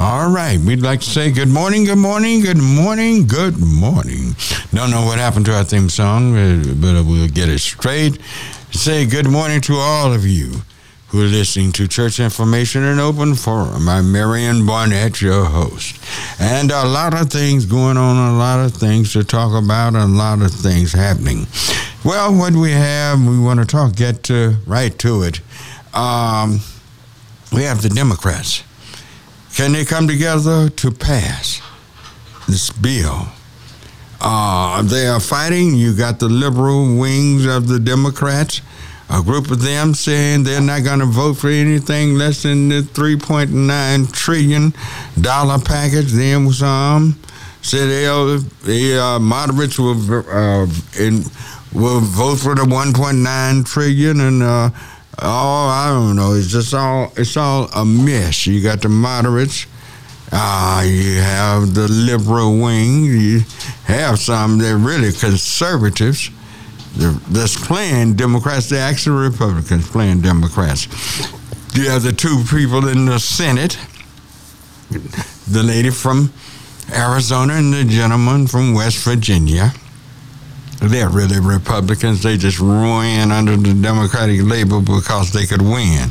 All right, we'd like to say good morning, good morning, good morning, good morning. Don't know what happened to our theme song, but we'll get it straight. Say good morning to all of you who are listening to Church Information and Open Forum. I'm Marion Barnett, your host. And a lot of things going on, a lot of things to talk about, a lot of things happening. Well, what we have, we want to talk, get to, right to it. Um, we have the Democrats. Can they come together to pass this bill? Uh, they are fighting. You got the liberal wings of the Democrats, a group of them saying they're not going to vote for anything less than the 3.9 trillion dollar package. Then some said they'll, the uh, moderates will uh, in, will vote for the 1.9 trillion and. Oh, I don't know. It's just all it's all a mess. You got the moderates. Uh, you have the liberal wing. You have some that are really conservatives. That's playing Democrats. They're actually Republicans playing Democrats. You have the two people in the Senate, the lady from Arizona and the gentleman from West Virginia they're really Republicans. They just ran under the Democratic label because they could win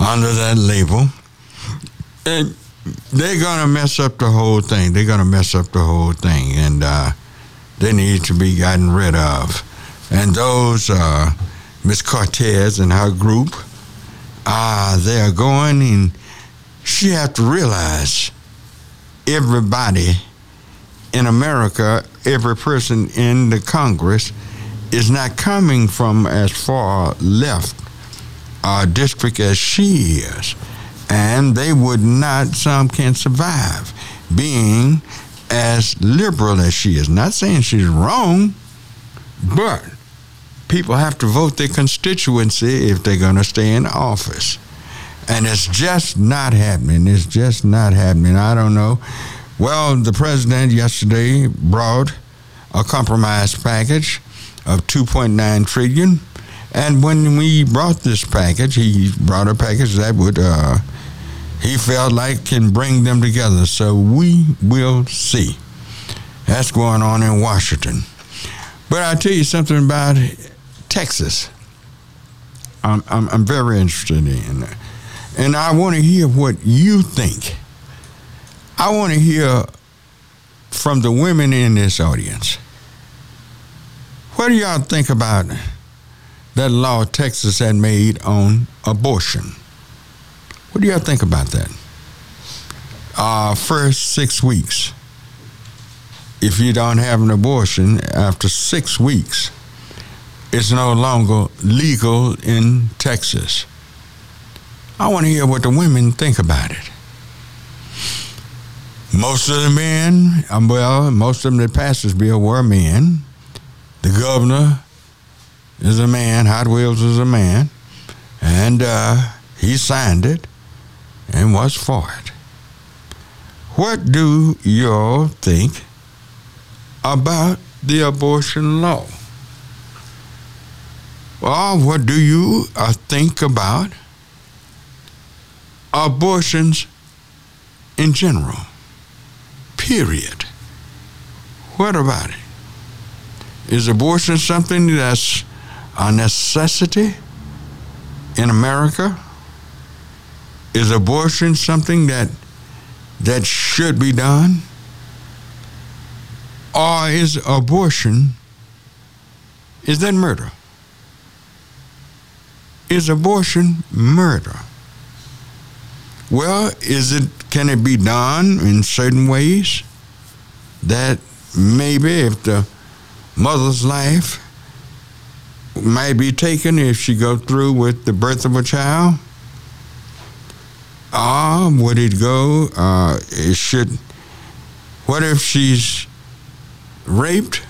under that label. And they're going to mess up the whole thing. They're going to mess up the whole thing. And uh, they need to be gotten rid of. And those, uh, Miss Cortez and her group, uh, they are going and she have to realize everybody in America, every person in the Congress is not coming from as far left a district as she is. And they would not, some can survive being as liberal as she is. Not saying she's wrong, but people have to vote their constituency if they're going to stay in office. And it's just not happening. It's just not happening. I don't know. Well, the president yesterday brought a compromise package of 2.9 trillion, and when we brought this package, he brought a package that would uh, he felt like can bring them together. So we will see. That's going on in Washington. But I'll tell you something about Texas. I'm, I'm, I'm very interested in, and I want to hear what you think I want to hear from the women in this audience. What do y'all think about that law Texas had made on abortion? What do y'all think about that? Uh, first six weeks. If you don't have an abortion after six weeks, it's no longer legal in Texas. I want to hear what the women think about it. Most of the men, um, well, most of them that passed this bill were men. The governor is a man, Hot Wheels is a man, and uh, he signed it and was for it. What do y'all think about the abortion law? Well, what do you uh, think about abortions in general? Period. What about it? Is abortion something that's a necessity in America? Is abortion something that that should be done? Or is abortion is that murder? Is abortion murder? Well, is it can it be done in certain ways that maybe if the mother's life might be taken if she go through with the birth of a child? Or would it go, uh, it should, what if she's raped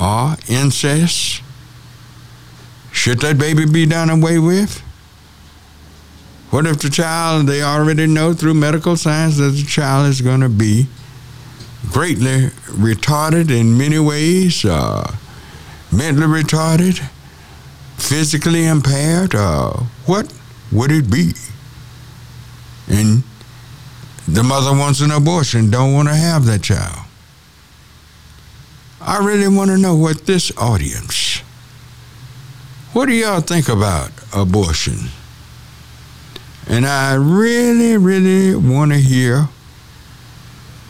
or incest? Should that baby be done away with? What if the child, they already know through medical science that the child is going to be greatly retarded in many ways, uh, mentally retarded, physically impaired? Uh, what would it be? And the mother wants an abortion, don't want to have that child. I really want to know what this audience, what do y'all think about abortion? And I really, really want to hear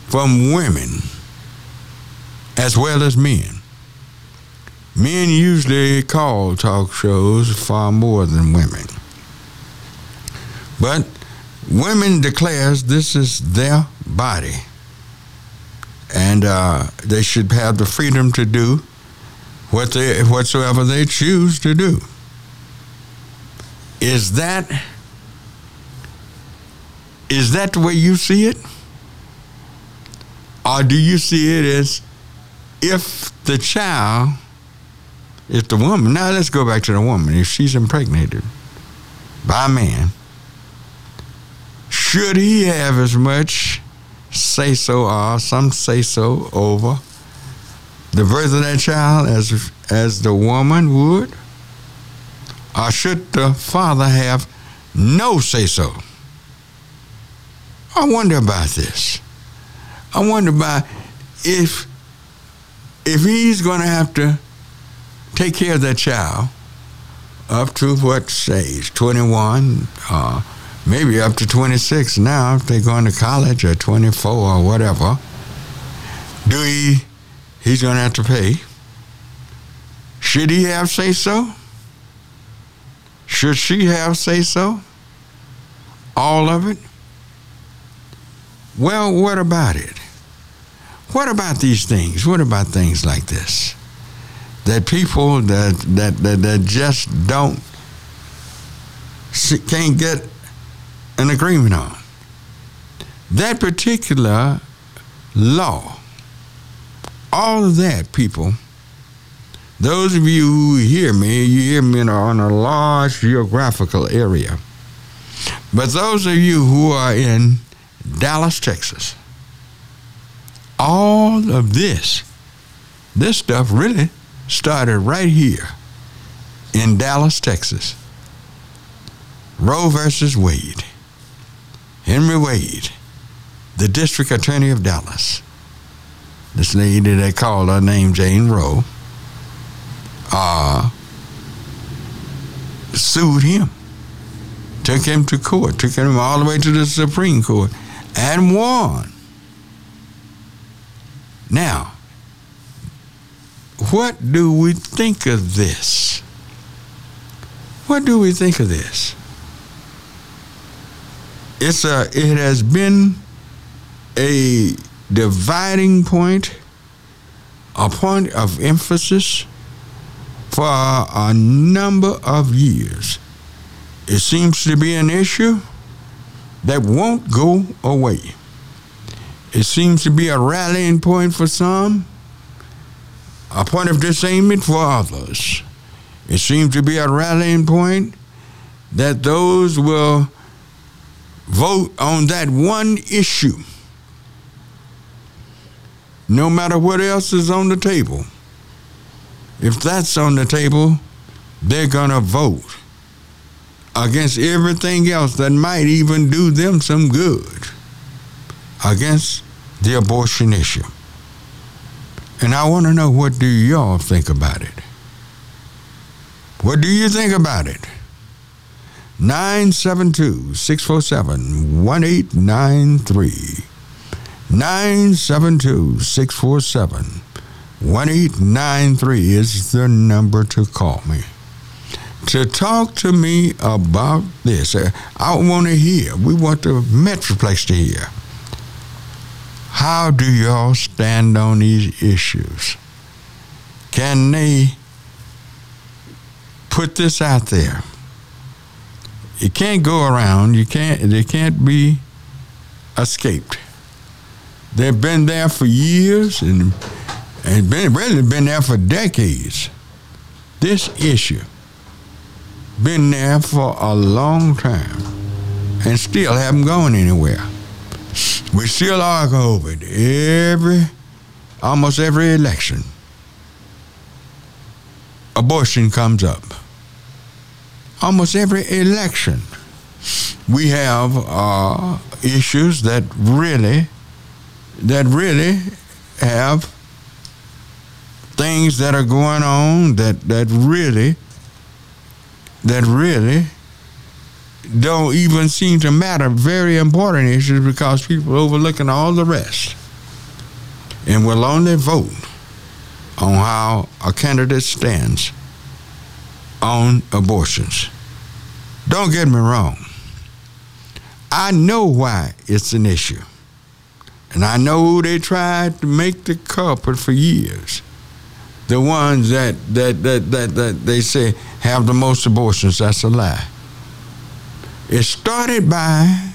from women as well as men. Men usually call talk shows far more than women. But women declares this is their body. And uh, they should have the freedom to do what they, whatsoever they choose to do. Is that is that the way you see it? Or do you see it as if the child, if the woman, now let's go back to the woman, if she's impregnated by a man, should he have as much say so or some say so over the birth of that child as as the woman would? Or should the father have no say so? I wonder about this. I wonder about if if he's going to have to take care of that child up to what stage 21 uh, maybe up to 26 now if they're going to college or 24 or whatever. Do he he's going to have to pay. Should he have say so? Should she have say so? All of it well, what about it? What about these things? What about things like this? That people that that that, that just don't can't get an agreement on. That particular law, all of that, people. Those of you who hear me, you hear me on a large geographical area. But those of you who are in Dallas, Texas. All of this, this stuff really started right here in Dallas, Texas. Roe versus Wade. Henry Wade, the district attorney of Dallas. This lady they called her name Jane Roe, uh, sued him, took him to court, took him all the way to the Supreme Court and won. Now, what do we think of this? What do we think of this? It's a it has been a dividing point, a point of emphasis for a number of years. It seems to be an issue that won't go away. It seems to be a rallying point for some, a point of disagreement for others. It seems to be a rallying point that those will vote on that one issue, no matter what else is on the table. If that's on the table, they're going to vote against everything else that might even do them some good against the abortion issue. And I want to know what do y'all think about it? What do you think about it? 972 647 1893. 972 647 1893 is the number to call me to talk to me about this. Uh, I want to hear. We want the Metroplex to hear. How do y'all stand on these issues? Can they put this out there? It can't go around. You can't. They can't be escaped. They've been there for years and and been really been there for decades. This issue been there for a long time and still haven't gone anywhere. We still argue over it every, almost every election. Abortion comes up. Almost every election, we have uh, issues that really, that really have things that are going on that that really, that really don't even seem to matter. Very important issues because people are overlooking all the rest, and will only vote on how a candidate stands on abortions. Don't get me wrong. I know why it's an issue. And I know they tried to make the culprit for years. The ones that, that, that, that, that they say have the most abortions, that's a lie. It started by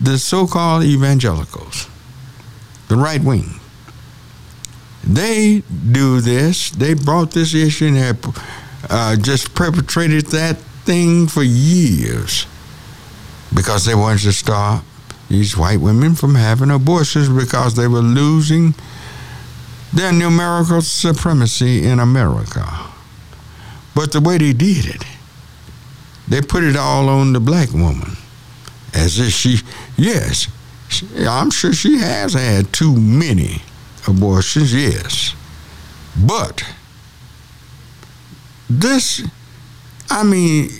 the so called evangelicals, the right wing. They do this, they brought this issue and have uh, just perpetrated that thing for years because they wanted to stop these white women from having abortions because they were losing their numerical supremacy in America. But the way they did it, they put it all on the black woman. As if she, yes, she, I'm sure she has had too many abortions, yes. But this, I mean,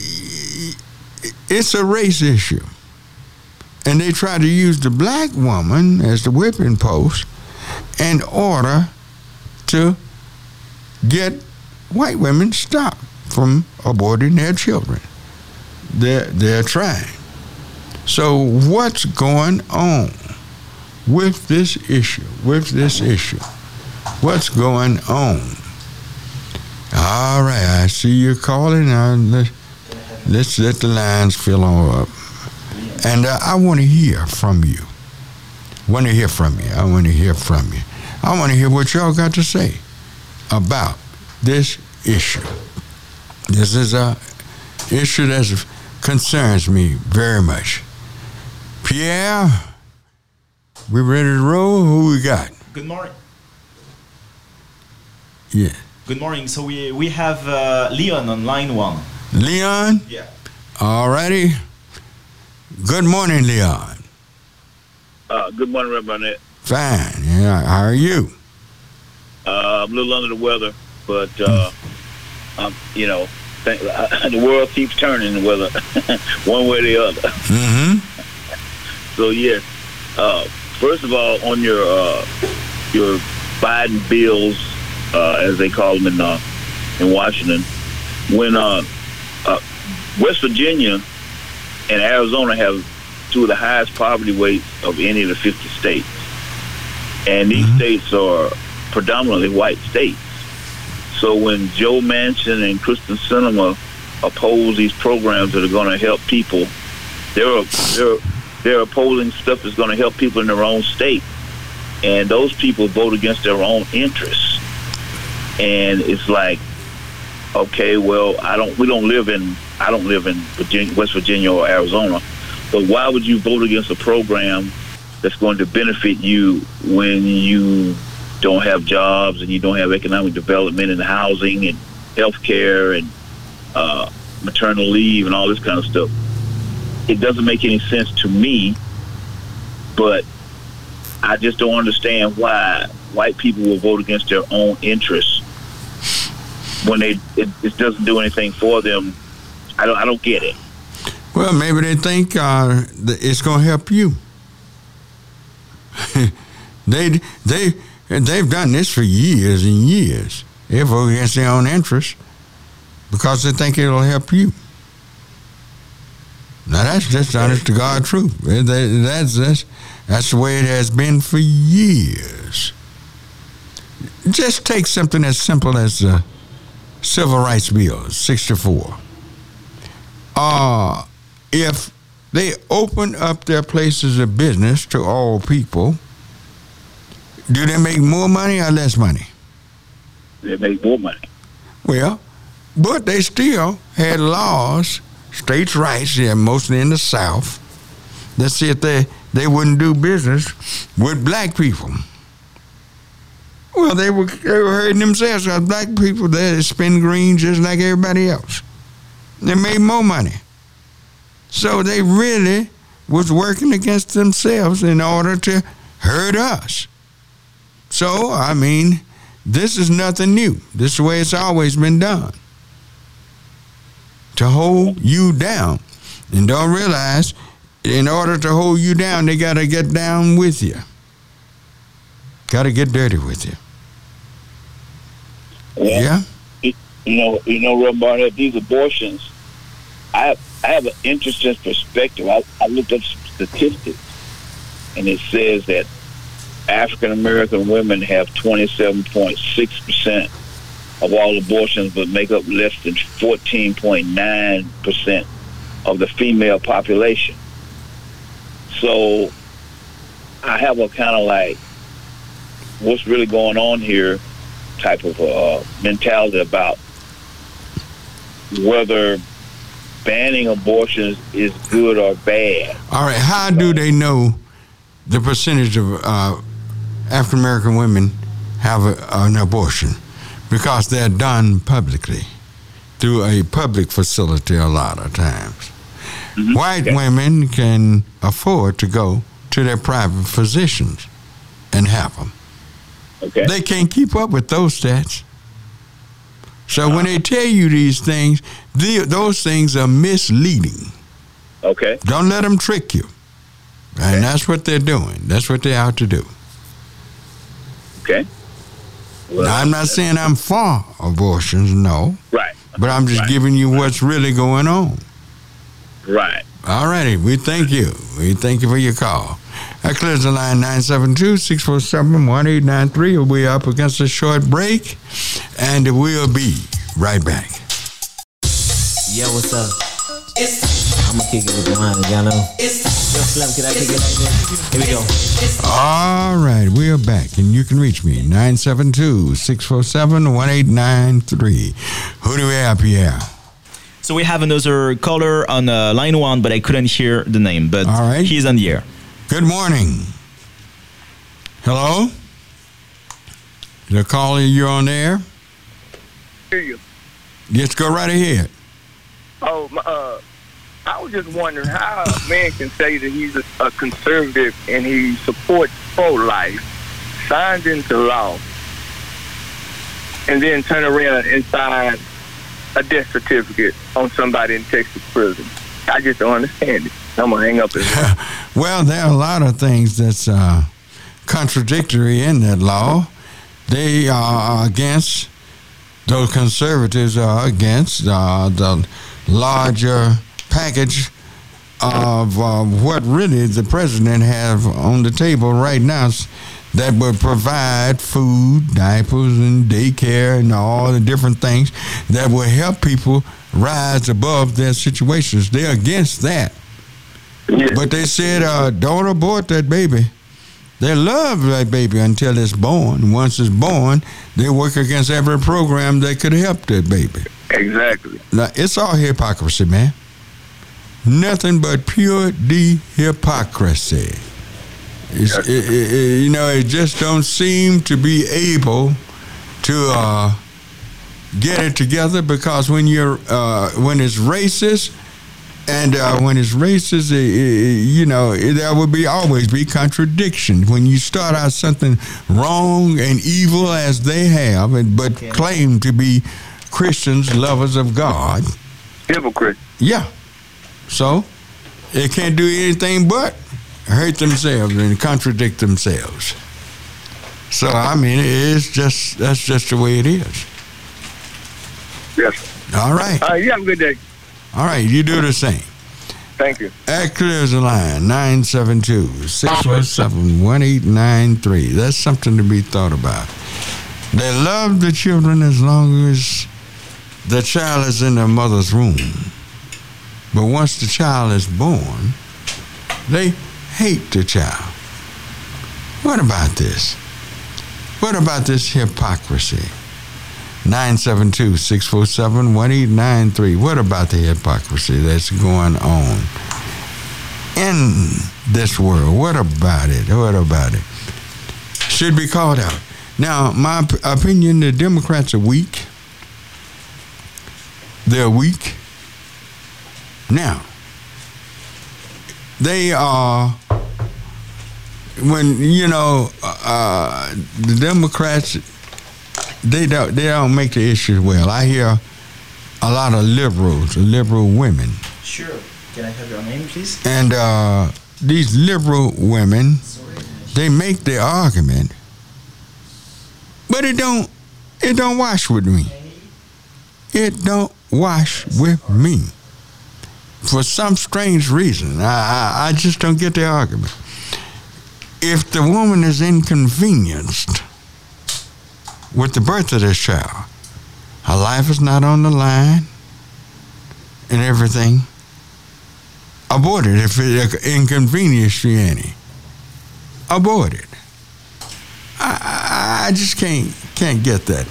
it's a race issue. And they try to use the black woman as the whipping post in order to get white women stopped from aborting their children. They're, they're trying. So, what's going on with this issue? With this issue? What's going on? All right, I see you calling. Now, let's, let's let the lines fill on up. And uh, I want to hear from you. Want to hear from you. I want to hear from you. I want to hear what y'all got to say about this issue. This is a issue that concerns me very much. Pierre, we ready to roll? Who we got? Good morning. Yeah. Good morning. So we we have uh, Leon on line one. Leon? Yeah. All righty. Good morning, Leon. Uh, good morning, Reverend Barnett. Fine. Yeah. How are you? Uh, I'm a little under the weather, but uh, I'm, you know, th- the world keeps turning, whether one way or the other. Mm-hmm. So yes, uh, first of all, on your uh, your Biden bills, uh, as they call them in uh, in Washington, when uh, uh, West Virginia and Arizona have two of the highest poverty rates of any of the 50 states, and these Mhm. states are predominantly white states. So when Joe Manchin and Kyrsten Sinema oppose these programs that are going to help people, they're they're they're opposing stuff that's going to help people in their own state, and those people vote against their own interests. And it's like, okay, well, I don't, we don't live in, I don't live in Virginia, West Virginia or Arizona, but why would you vote against a program that's going to benefit you when you don't have jobs and you don't have economic development and housing and health care and uh, maternal leave and all this kind of stuff? It doesn't make any sense to me, but I just don't understand why white people will vote against their own interests when they it, it doesn't do anything for them. I don't I don't get it. Well, maybe they think uh, it's going to help you. they they they've done this for years and years. Vote against their own interests because they think it'll help you. Now that's just honest to God truth. That- that- That's that's that's the way it has been for years. Just take something as simple as the Civil Rights Bill, '64. Uh, if they open up their places of business to all people, do they make more money or less money? They make more money. Well, but they still had laws, states' rights, yeah, mostly in the South, that said they, they wouldn't do business with black people. Well, they were, they were hurting themselves because black people, they spend green just like everybody else. They made more money. So they really was working against themselves in order to hurt us. So, I mean, this is nothing new. This is the way it's always been done. To hold you down. And don't realize, in order to hold you down, they got to get down with you. Got to get dirty with you. Yeah. Yeah? You know, you know, Reverend Barnett, these abortions, I I have an interesting perspective. I, I looked up statistics, and it says that African American women have 27.6% of all abortions, but make up less than 14.9% of the female population. So I have a kind of like, what's really going on here type of uh, mentality about whether banning abortions is good or bad. All right. How do they know the percentage of uh, African American women have a, an abortion? Because they're done publicly through a public facility a lot of times. Mhm. White Okay. women can afford to go to their private physicians and have them. Okay. They can't keep up with those stats. So when they tell you these things, the, those things are misleading. Okay. Don't let them trick you. And that's what they're doing. That's what they're out to do. Okay. Well, now, I'm not saying I'm for abortions, no, right. but I'm just Right. giving you what's really going on. Right. All righty. We thank you. We thank you for your call. That clears the line 972 647 1893. We'll be up against a short break, and we'll be right back. Yo, what's up? I'ma kick it with the line, y'all know. Yo, Slim, can I kick it like this? Here we go. All right, we are back, and you can reach me 972 647 1893. Who do we have here? So we have another caller on uh, line one, but I couldn't hear the name. But All right. he's on the air. Good morning. Hello? The caller, you're on there? hear you. Just go right ahead. Oh, uh, I was just wondering how a man can say that he's a, a conservative and he supports pro-life, signs into law, and then turn around and sign a death certificate on somebody in Texas prison. I just don't understand it. I'm gonna hang up. Well, there are a lot of things that's uh, contradictory in that law. They are against, those conservatives are against uh, the larger package of uh, what really the president have on the table right now that would provide food, diapers, and daycare and all the different things that will help people rise above their situations. They're against that. Yeah, But they said, uh, don't abort that baby. They love that baby until it's born. Once it's born, they work against every program that could help that baby. exactly. Now, it's all hypocrisy, man. Nothing but pure D hypocrisy. It, it- you know, it just don't seem to be able to uh, get it together because when you're uh, when it's racist and uh, when it's racist, i- i- you know, there will be always be contradiction when you start out something wrong and evil as they have, and but claim to be Christians, lovers of God. Hypocrite. Yeah. So they can't do anything but hurt themselves and contradict themselves. So I mean, it's just that's just the way it is. Yes. All right, right. You have a good day. All right. You do the same. Thank you. That clears the line 972 647 1893. That's something to be thought about. They love the children as long as the child is in their mother's womb. But once the child is born, they hate the child. What about this? What about this hypocrisy? 972 647 1893. What about the hypocrisy that's going on in this world? What about it? What about it? Should be called out. Now, my op- opinion the Democrats are weak. They're weak. Now, they are when you know uh, the Democrats they don't they don't make the issues well. I hear a lot of liberals, liberal women, Sure. Can I have your name, please? and uh, these liberal women they make their argument, but it don't it don't wash with me. It don't wash with me. For some strange reason, I, I, I just don't get the argument. If the woman is inconvenienced with the birth of this child, her life is not on the line, and everything. Abort it if it inconveniences you any. Abort it. I, I, I just can't can't get that.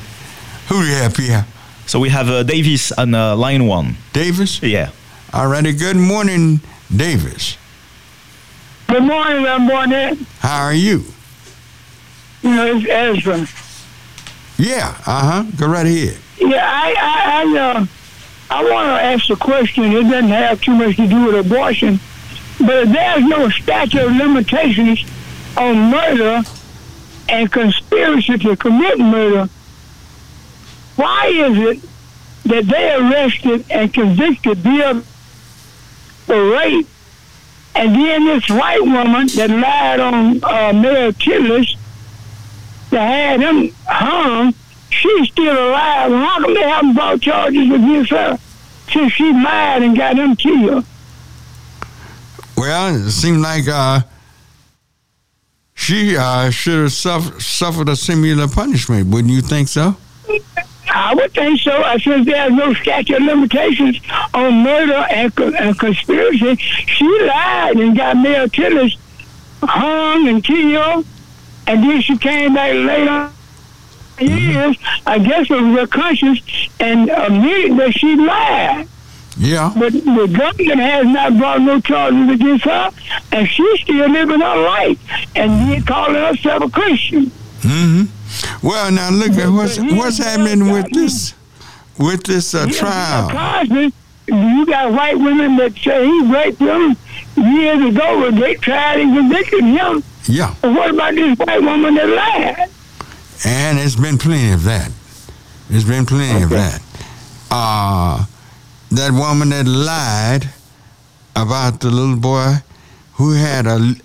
Who do you have here? So we have uh, Davis on uh, line one. Davis? Yeah. All righty. good morning, Davis. Good morning, good morning. How are you? You know, it's Ezra. Yeah, uh huh. Go right ahead. Yeah, I, I, I, uh, I want to ask a question. It doesn't have too much to do with abortion, but there's no statute of limitations on murder and conspiracy to commit murder, why is it that they arrested and convicted Bill for rape, and then this white woman that lied on uh, Mayor Tillis that had him hung, she's still alive. How come they haven't brought charges against her since she lied and got him killed? Well, it seemed like uh, she uh, should have suffered, suffered a similar punishment. Wouldn't you think so? I would think so. I since there's no statute of limitations on murder and, co- and conspiracy, she lied and got Mayor Tillis hung and killed, and then she came back later years. I guess was her conscience and admitted that she lied. Yeah. But the government has not brought no charges against her, and she's still living her life, and then calling herself a Christian. hmm Well, now look at what's what's happening with this with this uh, trial. Cosby, you got white women that say he raped them years ago, but they tried and convicted him. Yeah, But what about this white woman that lied? and it's been plenty of that. There's been plenty of that. Uh, that woman that lied about the little boy who had a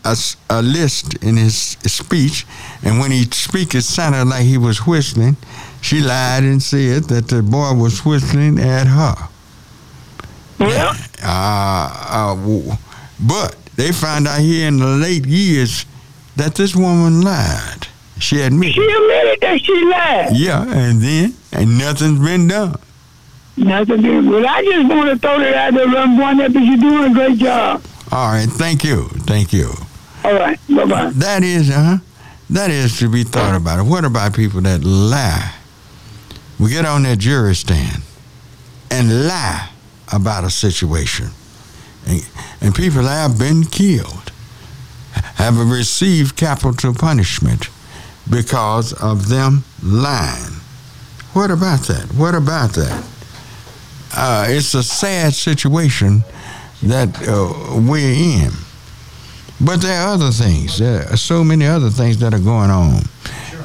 a list in his speech, and when he speak, it sounded like he was whistling. She lied and said that the boy was whistling at her. Yeah. Uh, uh, but they found out here in the late years that this woman lied. She admitted. She admitted that she lied. Yeah, and then and nothing's been done. Nothing. to- Well, I just want to throw that out there, one up, because you're doing a great job. All right, thank you, thank you. All right. Bye bye. That is, uh, that is to be thought about. What about people that lie? We get on that jury stand and lie about a situation, and, and people have been killed, have received capital punishment because of them lying. What about that? What about that? Uh, it's a sad situation that uh, we're in. But there are other things. There are so many other things that are going on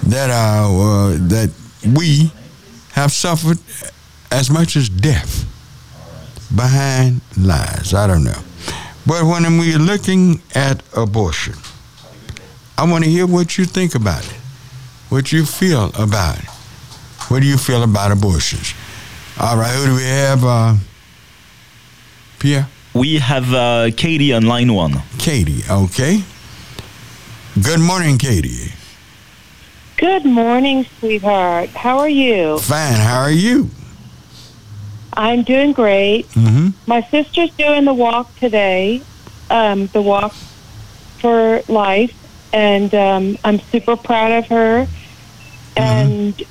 that are uh, that we have suffered as much as death behind lies. I don't know. But when we're looking at abortion, I want to hear what you think about it, what you feel about it. What do you feel about abortions? All right, who do we have? Uh, Pierre? We have uh, Katie on line one. Katie, okay. Good morning, Katie. Good morning, sweetheart. How are you? Fine, how are you? I'm doing great. Mm-hmm. My sister's doing the walk today, um, the walk for life, and um, I'm super proud of her. And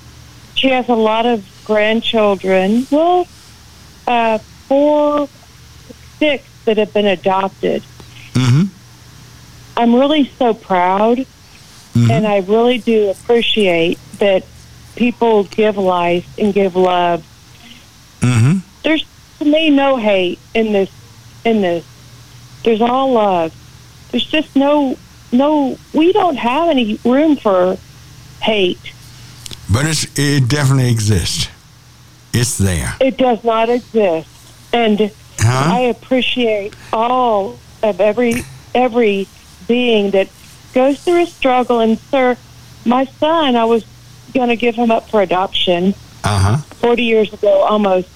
she has a lot of grandchildren. Well, uh, four, six that have been adopted. Mm-hmm. I'm really so proud, Mhm. and I really do appreciate that people give life and give love. Mm-hmm. There's to me no hate in this in this There's all love. There's just no no. We don't have any room for hate. But it's, it definitely exists. It's there. It does not exist, and Huh? I appreciate all of every every being that goes through a struggle. And sir, my son, I was going to give him up for adoption Uh huh. 40 years ago, almost.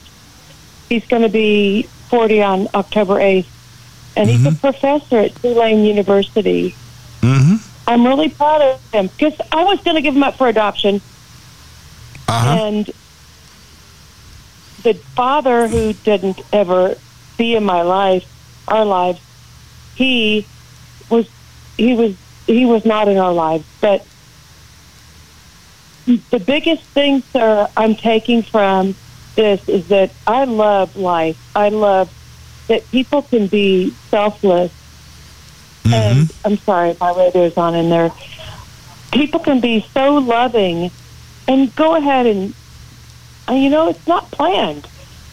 He's going to be 40 on October 8th, and he's a professor at Tulane University. Mm-hmm. I'm really proud of him because I was going to give him up for adoption, Uh-huh. and the father who didn't ever be in my life, our lives, he was he was he was not in our lives. But the biggest thing, sir, I'm taking from this is that I love life. I love that people can be selfless. And I'm sorry, my radio's on in there. People can be so loving and go ahead and you know it's not planned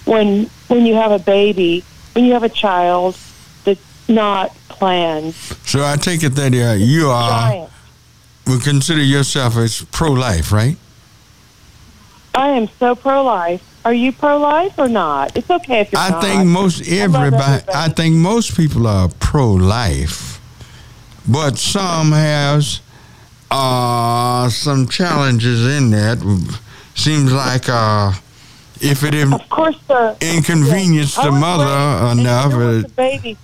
when when you have a baby when you have a child that's not planned So I take it that uh, you are, giant would consider yourself as pro-life, right? i am so pro-life are you pro-life or not it's okay if you're I not think most everybody, everybody. I think most people are pro-life, but some has uh, some challenges in that. Seems like uh, if it in- of course sir inconvenienced I the mother enough, if there was uh, a baby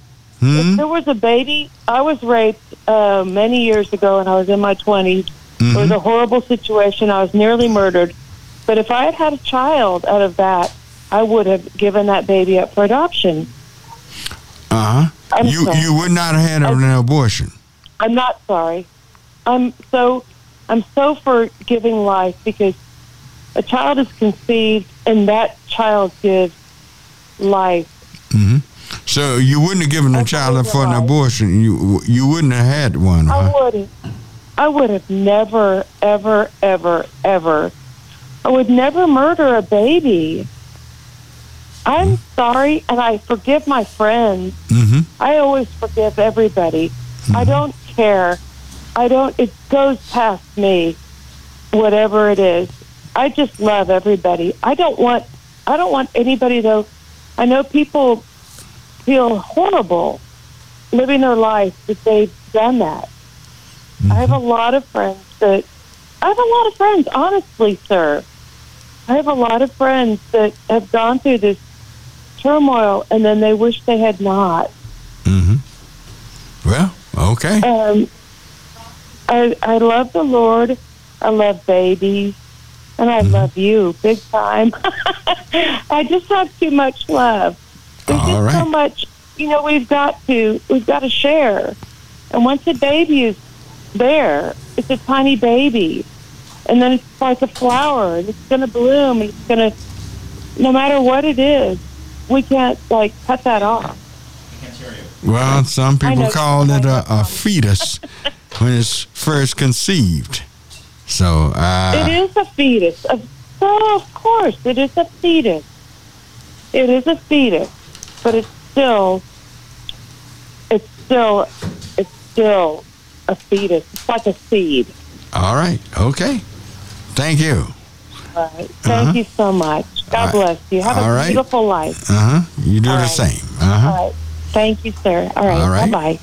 hmm? if there was a baby i was raped uh, many years ago and i was in my 20s It was a horrible situation. I was nearly murdered. But if I had had a child out of that, I would have given that baby up for adoption. uh-huh. You sorry. you would not have had an abortion. I'm not sorry. I'm so I'm so for giving life because a child is conceived and that child gives life. hmm So you wouldn't have given a child up for an abortion. You you wouldn't have had one, I wouldn't. I would have never, ever, ever, ever. I would never murder a baby. I'm sorry, and I forgive my friends. hmm I always forgive everybody. I don't care. I don't. It goes past me. Whatever it is, I just love everybody. I don't want. I don't want anybody though. I know people feel horrible living their life that they've done that. I have a lot of friends that. I have a lot of friends, honestly, sir. I have a lot of friends that have gone through this turmoil and then they wish they had not. hmm Well, okay. Um, I I love the Lord. I love babies, and I love you big time. I just have too much love. There's All just so much. You know, we've got to we've got to share. And once a baby is there, it's a tiny baby, and then it's like a flower, and it's going to bloom, and it's going to. No matter what it is, we can't like cut that off. Well, some people call it a, a fetus when it's first conceived. So, It uh, is a fetus. Of, so, of course, it is a fetus. It is a fetus, but it's still, it's still, it's still a fetus. It's like a seed. all right, okay. Thank you. All right. Thank Uh-huh. you so much. God right. bless you. Have All a right. beautiful life. Uh huh. You do All the right. same. Uh huh. All right. Thank you, sir. All right. All right. Bye bye.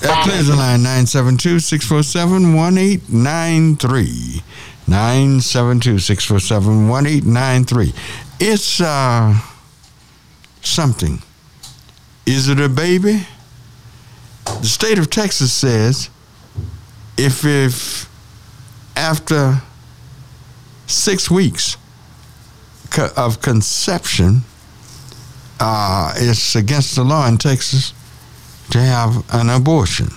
That clears the line 972 647 1893. 972 647 1893. It's uh, something. Is it a baby? The state of Texas says if, if after six weeks of conception, uh, it's against the law in Texas to have an abortion.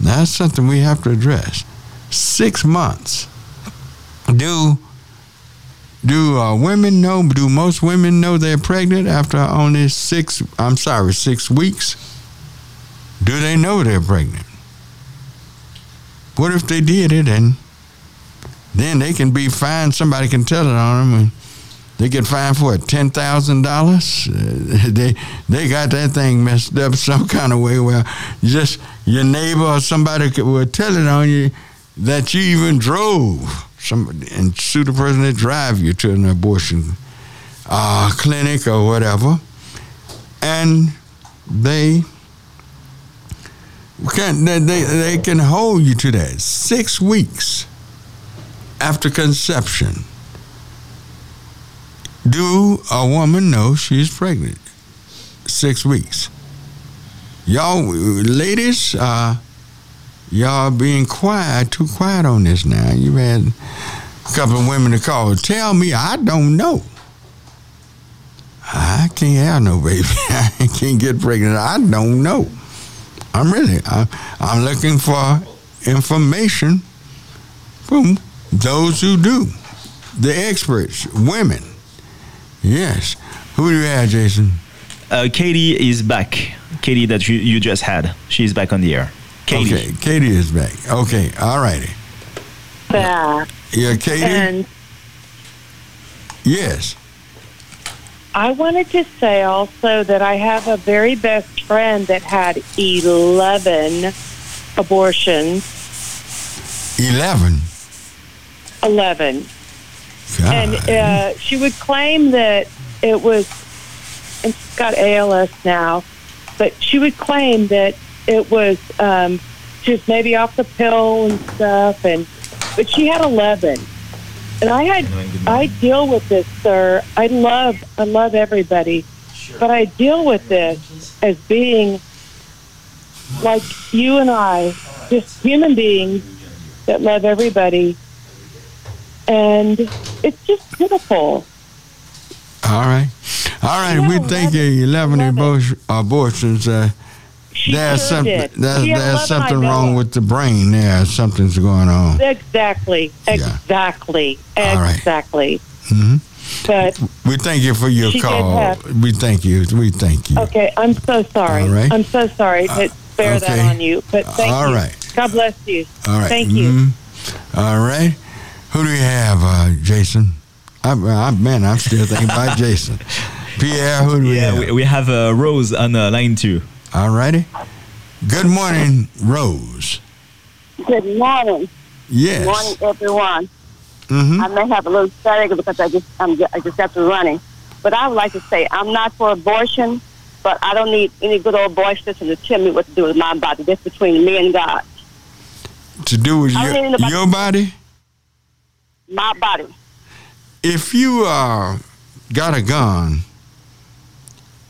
That's something we have to address. Six months. Do do uh, women know? Do most women know they're pregnant after only six? I'm sorry, six weeks. Do they know they're pregnant? What if they did it and then they can be fined? Somebody can tell it on them, and they get fined for it ten thousand dollars. They they got that thing messed up some kind of way. Well, just your neighbor or somebody could, will tell it on you that you even drove somebody and sue the person that drive you to an abortion uh, clinic or whatever, and they can they, they they can hold you to that six weeks after conception. Do a woman know she's pregnant? Six weeks. Y'all, ladies, uh, y'all being quiet, too quiet on this now. You've had a couple of women to call. Tell me, I don't know. I can't have no baby. I can't get pregnant. I don't know. I'm really, I, I'm looking for information from those who do, the experts, women. Yes. Who do you have, Jason? Uh, Katie is back. Katie, that you, you just had. She's back on the air. Katie. Okay, Katie is back. Okay, all righty. back. Yeah, Katie? And yes. I wanted to say also that I have a very best friend that had 11 abortions. 11. 11. God. And uh, she would claim that it was, and she's got ALS now, but she would claim that it was um, she was maybe off the pill and stuff, and but she had 11. And I had I deal with this, sir. I love I love everybody, but I deal with this as being like you and I, just human beings that love everybody, and it's just pitiful. All right. All right, Yeah, we think love it. 11 Love it. abor- abortions. Uh, She there's sure something, did. there's, there's something wrong with the brain there. Something's going on. Exactly. Yeah. Exactly. All right. Exactly. hmm But We thank you for your call. have- We thank you. We thank you. okay, I'm so sorry. All right. I'm so sorry to bear that okay. on you. But thank All you. right. God bless you. All right. Thank you. Mhm. All right. Who do we have, uh, Jason? I, I, man, I'm still thinking about Jason. Pierre, who do we Yeah, have? we, we have uh, Rose on uh, line two. All righty. Good morning, Rose. Good morning. Yes. Good morning, everyone. hmm I may have a little static because I just I'm, I just got to running, but I would like to say I'm not for abortion, but I don't need any good old boy system to tell me what to do with my body. That's between me and God. To do with your, your body? My body. If you uh, got a gun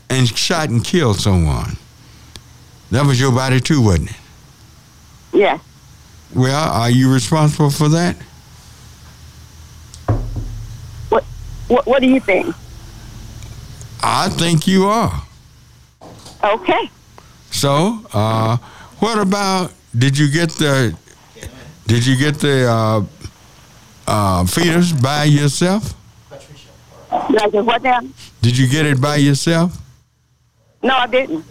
and shot and killed someone, that was your body too, wasn't it? Yes. Well, are you responsible for that? What What, what do you think? I think you are. Okay. So, uh, what about? Did you get the? Did you get the uh, uh, fetus by yourself? Did I what now? Did you get it by yourself? No, I didn't.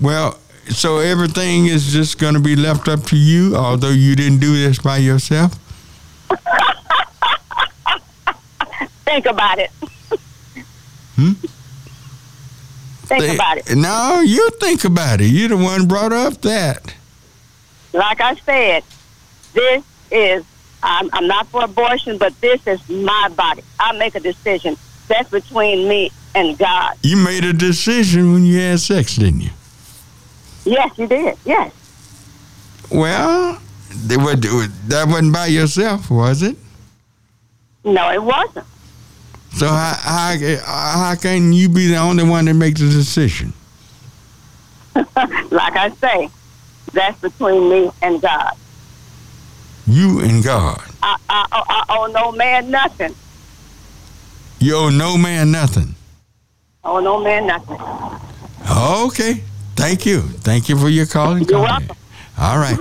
Well, so everything is just going to be left up to you, although you didn't do this by yourself. Think about it. Hmm? Think Thi- about it. No, you think about it. You're the one brought up that. Like I said, this is, I'm, I'm not for abortion, but this is my body. I make a decision. That's between me and God. You made a decision when you had sex, didn't you? Yes, you did. Yes. Well, they would, that wasn't by yourself, was it? No, it wasn't. So how, how, how can you be the only one that makes the decision? like I say, that's between me and God. You and God. I, I, I, I owe no man nothing. You owe no man nothing. I owe no man nothing. Okay. Thank you. Thank you for your call and You're welcome. All right.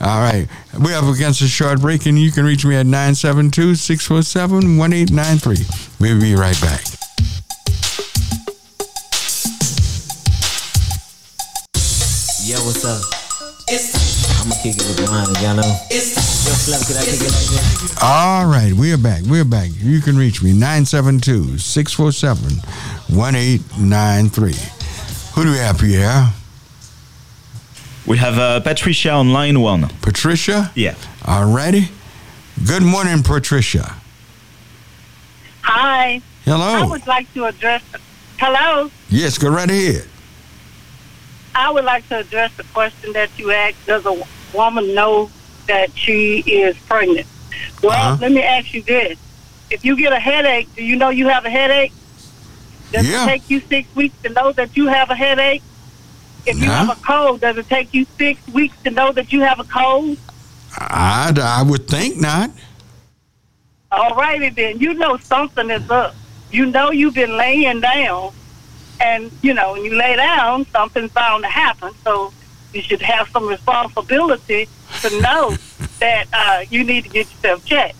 All right. We're up against a short break, and you can reach me at 972 647 1893. We'll be right back. Yo, what's up? I'ma kick it with mine, y'all know. Yo, Slim, can I kick it like this? All right, we're back. We're back. You can reach me 972 647 1893. Who do we have, Pierre? We have uh, Patricia on line one. Patricia? Yeah. All righty. Good morning, Patricia. Hi. Hello. I Hello. would like to address. Hello. Yes, go right ahead. I would like to address the question that you asked. Does a woman know that she is pregnant? Well, Uh-huh. let me ask you this: If you get a headache, do you know you have a headache? Does Yeah. it take you six weeks to know that you have a headache? If you have a cold, does it take you six weeks to know that you have a cold? I, I would think not. All righty then. You know something is up. You know you've been laying down, and you know when you lay down, something's bound to happen. So you should have some responsibility to know that uh, you need to get yourself checked.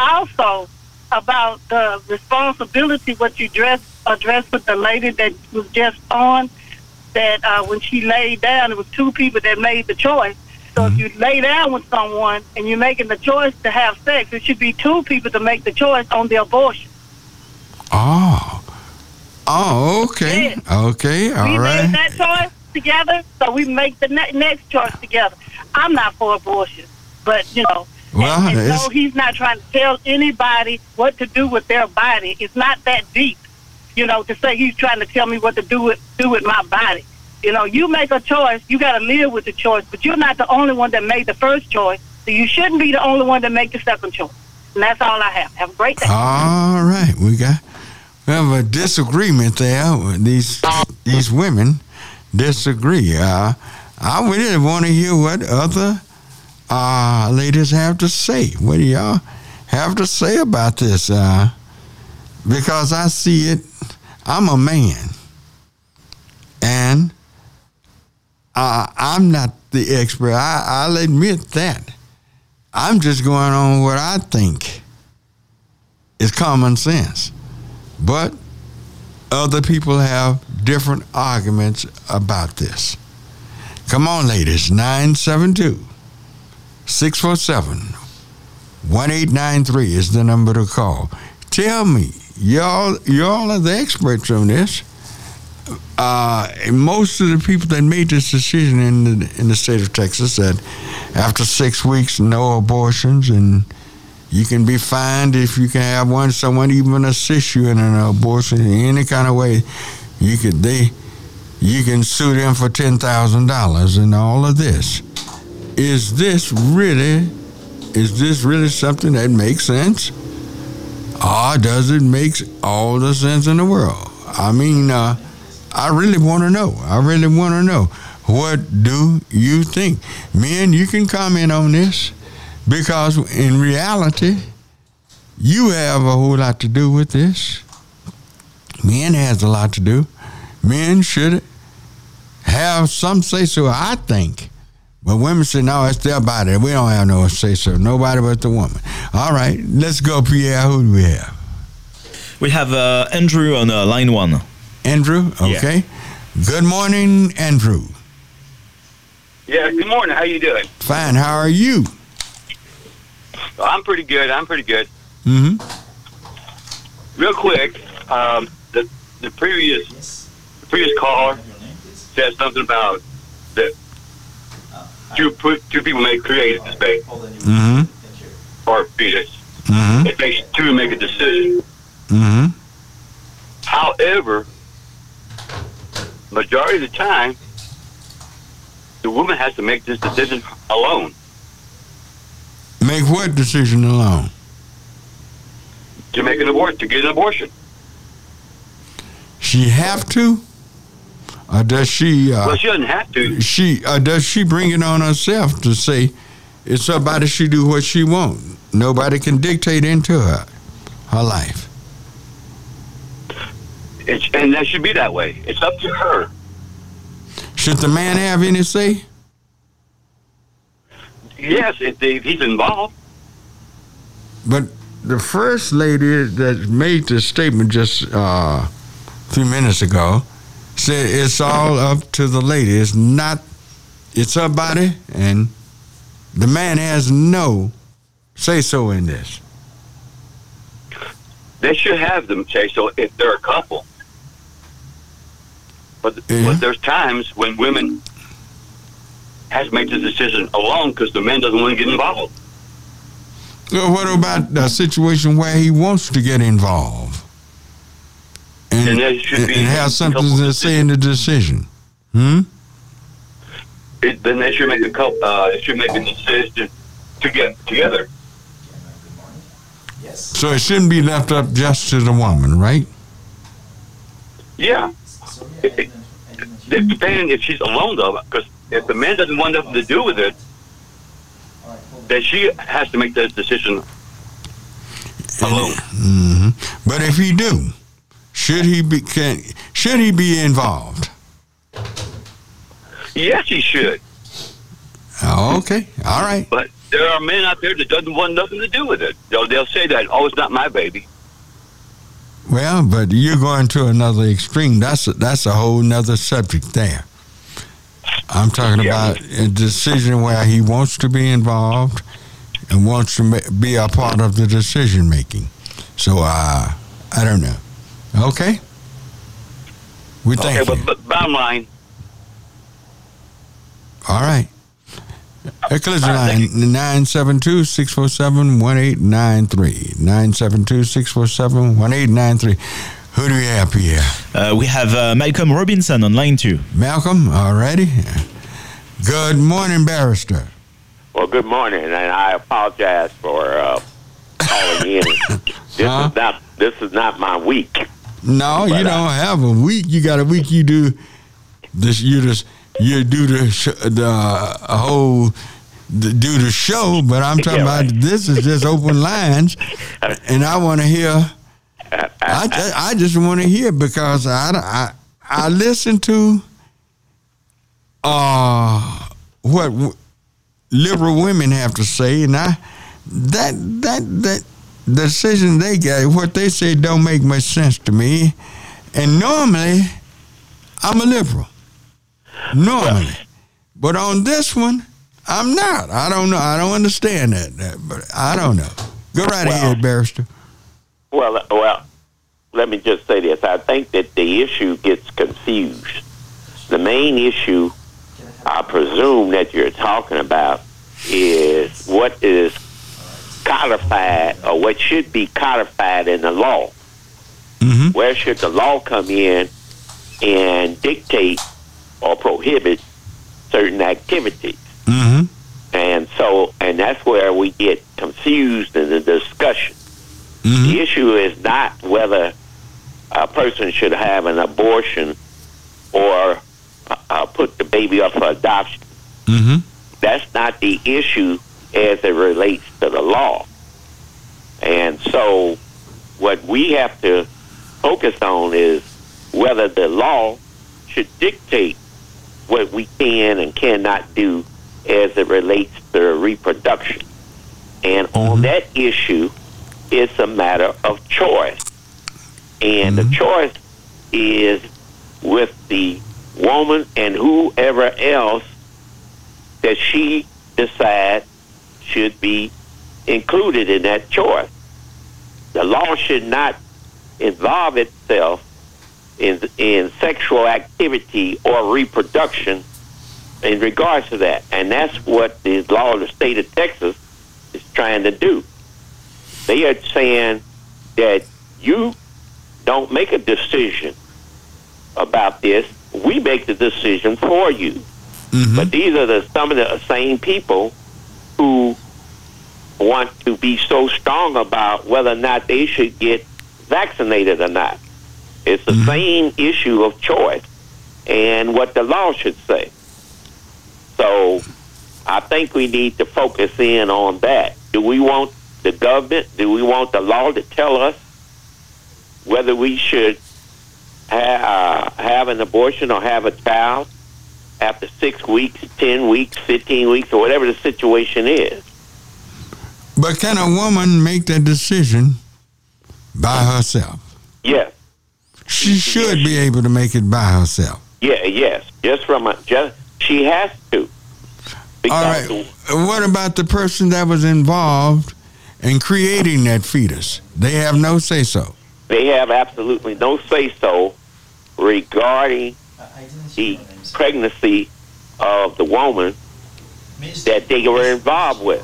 Also, about the responsibility, what you dress addressed with the lady that was just on, that uh, when she laid down, it was two people that made the choice. So if you lay down with someone and you're making the choice to have sex, it should be two people to make the choice on the abortion. Oh. Oh, okay. Okay, all right. we all made right. that choice together, so we make the ne- next choice together. I'm not for abortion, but you know, Well, and, and no, he's not trying to tell anybody what to do with their body. It's not that deep, you know, to say he's trying to tell me what to do with do with my body. You know, you make a choice, you got to live with the choice, but you're not the only one that made the first choice, so you shouldn't be the only one that make the second choice. And that's all I have. Have a great day. All right, we got we have a disagreement there. These these women disagree. Uh, I really want to hear what other uh, ladies have to say. What do y'all have to say about this? Uh, because I see it. I'm a man, and uh, I'm not the expert. I, I'll admit that. I'm just going on what I think is common sense. But other people have different arguments about this. Come on, ladies. 972 647 1893 is the number to call. Tell me, y'all, y'all are the experts on this. Uh, most of the people that made this decision in the, in the state of Texas said after six weeks, no abortions, and you can be fined if you can have one. Someone even assist you in an abortion in any kind of way. You could they, you can sue them for ten thousand dollars and all of this. Is this really, is this really something that makes sense? Or does it make all the sense in the world? I mean, uh, I really want to know. I really want to know. What do you think? Men, you can comment on this because in reality, you have a whole lot to do with this. Men has a lot to do. Men should have some say so, I think. But women say, no, it's their body. We don't have no say so. Nobody but the woman. All right, let's go, Pierre. Who do we have? We have uh, Andrew on uh, line one. Andrew? Yeah. Okay. Good morning, Andrew. Yeah, good morning. How you doing? Fine. How are you? I'm pretty good. I'm pretty good. Mm-hmm. Real quick, um, the the previous the previous caller said something about that two put two people may create a space Mm-hmm. or a fetus. Mm-hmm. It takes two to make a decision. Mm-hmm. However, majority of the time, the woman has to make this decision alone. Make what decision alone? to make an abortion, to get an abortion. She have to, or does she? Uh, well, she doesn't have to. she uh, does she bring it on herself to say it's body she do what she want nobody can dictate into her her life It's, and that should be that way. It's up to her. should the man have any say Yes, if, if he's involved. but the first lady that made the statement just uh, a few minutes ago it's all up to the lady it's not it's her body and the man has no say so in this. They should have them say so if they're a couple. But, Yeah. but there's times when women has made the decision alone because the man doesn't want to get involved. Well, what about the situation where he wants to get involved? And, Then there should and, be and have something couple to say in the decision. Hmm? It, then they should make a couple. Uh, they should make a decision to get together. So it shouldn't be left up just to the woman, right? Yeah. It, it, it- depending if she's alone though, because if the man doesn't want nothing to do with it, then she has to make that decision alone. hmm But if he do, should he be can should he be involved? Yes, he should. Oh, okay, all right. But there are men out there that doesn't want nothing to do with it. They'll, they'll say that, oh, it's not my baby. Well, but you're going to another extreme. That's a, that's a whole nother subject there. I'm talking Yeah. about a decision where he wants to be involved and wants to be a part of the decision making. So uh, I don't know. Okay. We thank okay, you. but, but bottom line, All right. Eclipse All right, line 972 647 1893. 972 647 1893. Who do we have here? Uh, we have uh, Malcolm Robinson on line two. Malcolm, already. Good morning, barrister. Well, good morning, and I apologize for uh, calling in. This Huh? is not this is not my week. No, you But, uh, don't have a week. You got a week. You do this. You just you do the sh- the uh, whole the, do the show. But I'm talking Yeah, about this is just open lines, and I want to hear. I, ju- I just want to hear because I I I listen to uh what w- liberal women have to say, and I that that that decision they got, what they say don't make much sense to me. And normally, I'm a liberal. Normally, but on this one, I'm not. I don't know. I don't understand that, that but I don't know. Go right Well- ahead, barrister. Well, well, let me just say this. I think that the issue gets confused. The main issue, I presume that you're talking about, is what is codified or what should be codified in the law. Mm-hmm. Where should the law come in and dictate or prohibit certain activities? Mm-hmm. And so, and that's where we get confused in the discussion. Mm-hmm. The issue is not whether a person should have an abortion or uh, uh, put the baby up for adoption. Mm-hmm. That's not the issue as it relates to the law. And so, what we have to focus on is whether the law should dictate what we can and cannot do as it relates to reproduction. And on mm-hmm. that issue, it's a matter of choice. And the mm-hmm. choice is with the woman and whoever else that she decides should be included in that choice. The law should not involve itself in in sexual activity or reproduction in regards to that. And that's what the law of the state of Texas is trying to do. They are saying that you don't make a decision about this. We make the decision for you. Mm-hmm. But these are the some of the same people who want to be so strong about whether or not they should get vaccinated or not. It's the same issue of choice and what the law should say. So I think we need to focus in on that. Do we want the government, do we want the law to tell us whether we should ha- uh, have an abortion or have a child after six weeks, 10 weeks, 15 weeks, or whatever the situation is? But can a woman make that decision by herself? Yes. She should be able to make it by herself. Yeah, yes. Just from a just she has to. All right. What about the person that was involved in creating that fetus? They have no say so. They have absolutely no say so regarding the pregnancy of the woman that they were involved with.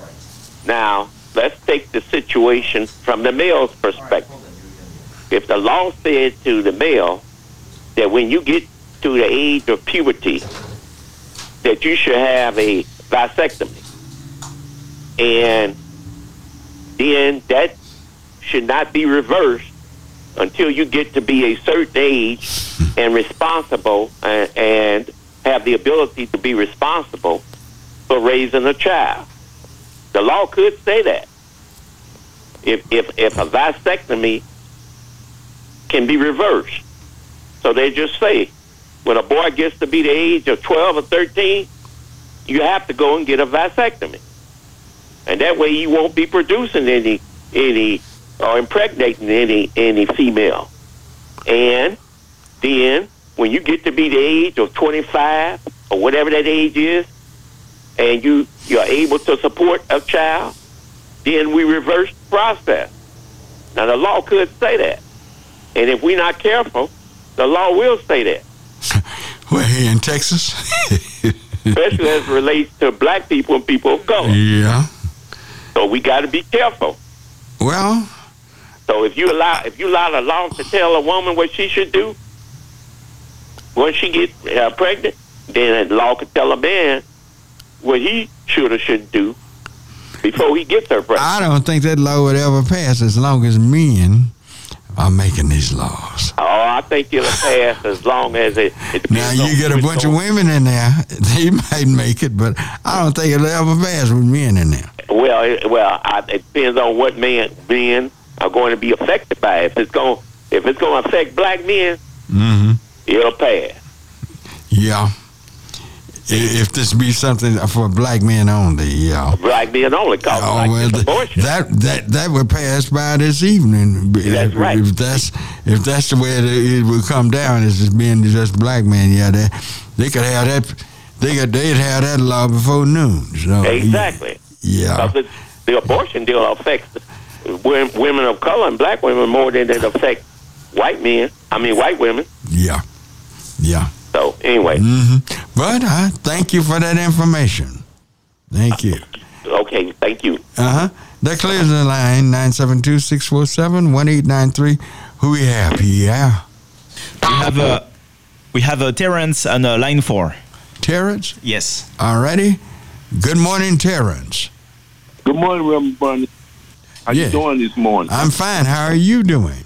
Now, let's take the situation from the male's perspective. If the law said to the male that when you get to the age of puberty, that you should have a vasectomy, and then that should not be reversed until you get to be a certain age and responsible and, and have the ability to be responsible for raising a child. The law could say that. If, if, if a vasectomy can be reversed. So they just say, when a boy gets to be the age of 12 or 13, you have to go and get a vasectomy. And that way you won't be producing any, any, or impregnating any, any female. And then when you get to be the age of 25 or whatever that age is, and you, you're able to support a child, then we reverse the process. Now the law could say that. And if we're not careful, the law will say that. Well, here in Texas. Especially as it relates to black people and people of color. Yeah. So we got to be careful. Well. So if you allow if you allow the law to tell a woman what she should do when she gets uh, pregnant, then the law could tell a man what he should or shouldn't do before he gets her pregnant. I don't think that law would ever pass as long as men are making these laws. Oh, I think it'll pass as long as it. it Now you get a bunch of women in there, they might make it, but I don't think it'll ever pass with men in there. Well, it, well, I, it depends on what men men are going to be affected by. it. If it's going if it's going to affect black men, Mm-hmm. It'll pass. Yeah. If this be something for black men only, yeah. Black men only cause Oh, like well, abortion. that that that would pass by this evening. That's if, right. If that's if that's the way it, it would come down, is just being just black men. Yeah, they they could have that. They could they'd have that law before noon. So exactly. Yeah. Because the abortion deal affects women of color and black women more than it affects white men. I mean, white women. Yeah. Yeah. So anyway, hmm But I thank you for that information. Thank you. okay, thank you. Uh huh. That clears the line 972 647 1893. Who we have? Yeah. We have a we have a Terrence on uh, line four. Terrence? Yes. Alrighty. Good morning, Terrence. Good morning, Reverend Bunny. How Yeah. you doing this morning? I'm fine. How are you doing?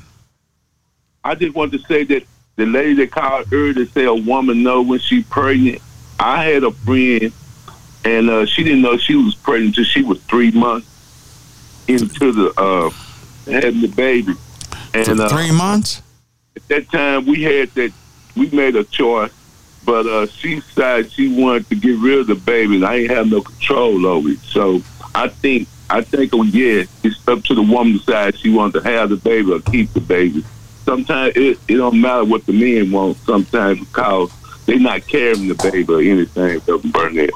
I just want to say that the lady that called her to say a woman know when she pregnant. I had a friend, and uh, she didn't know she was pregnant until she was three months into the uh, having the baby. And uh, Three months? at that time we had that we made a choice, but uh, she decided she wanted to get rid of the baby, and I ain't have no control over it. So I think I think oh yeah, it's up to the woman to decide she wants to have the baby or keep the baby. Sometimes it, it don't matter what the men want. Sometimes because they not carrying the baby or anything, Reverend Burnett,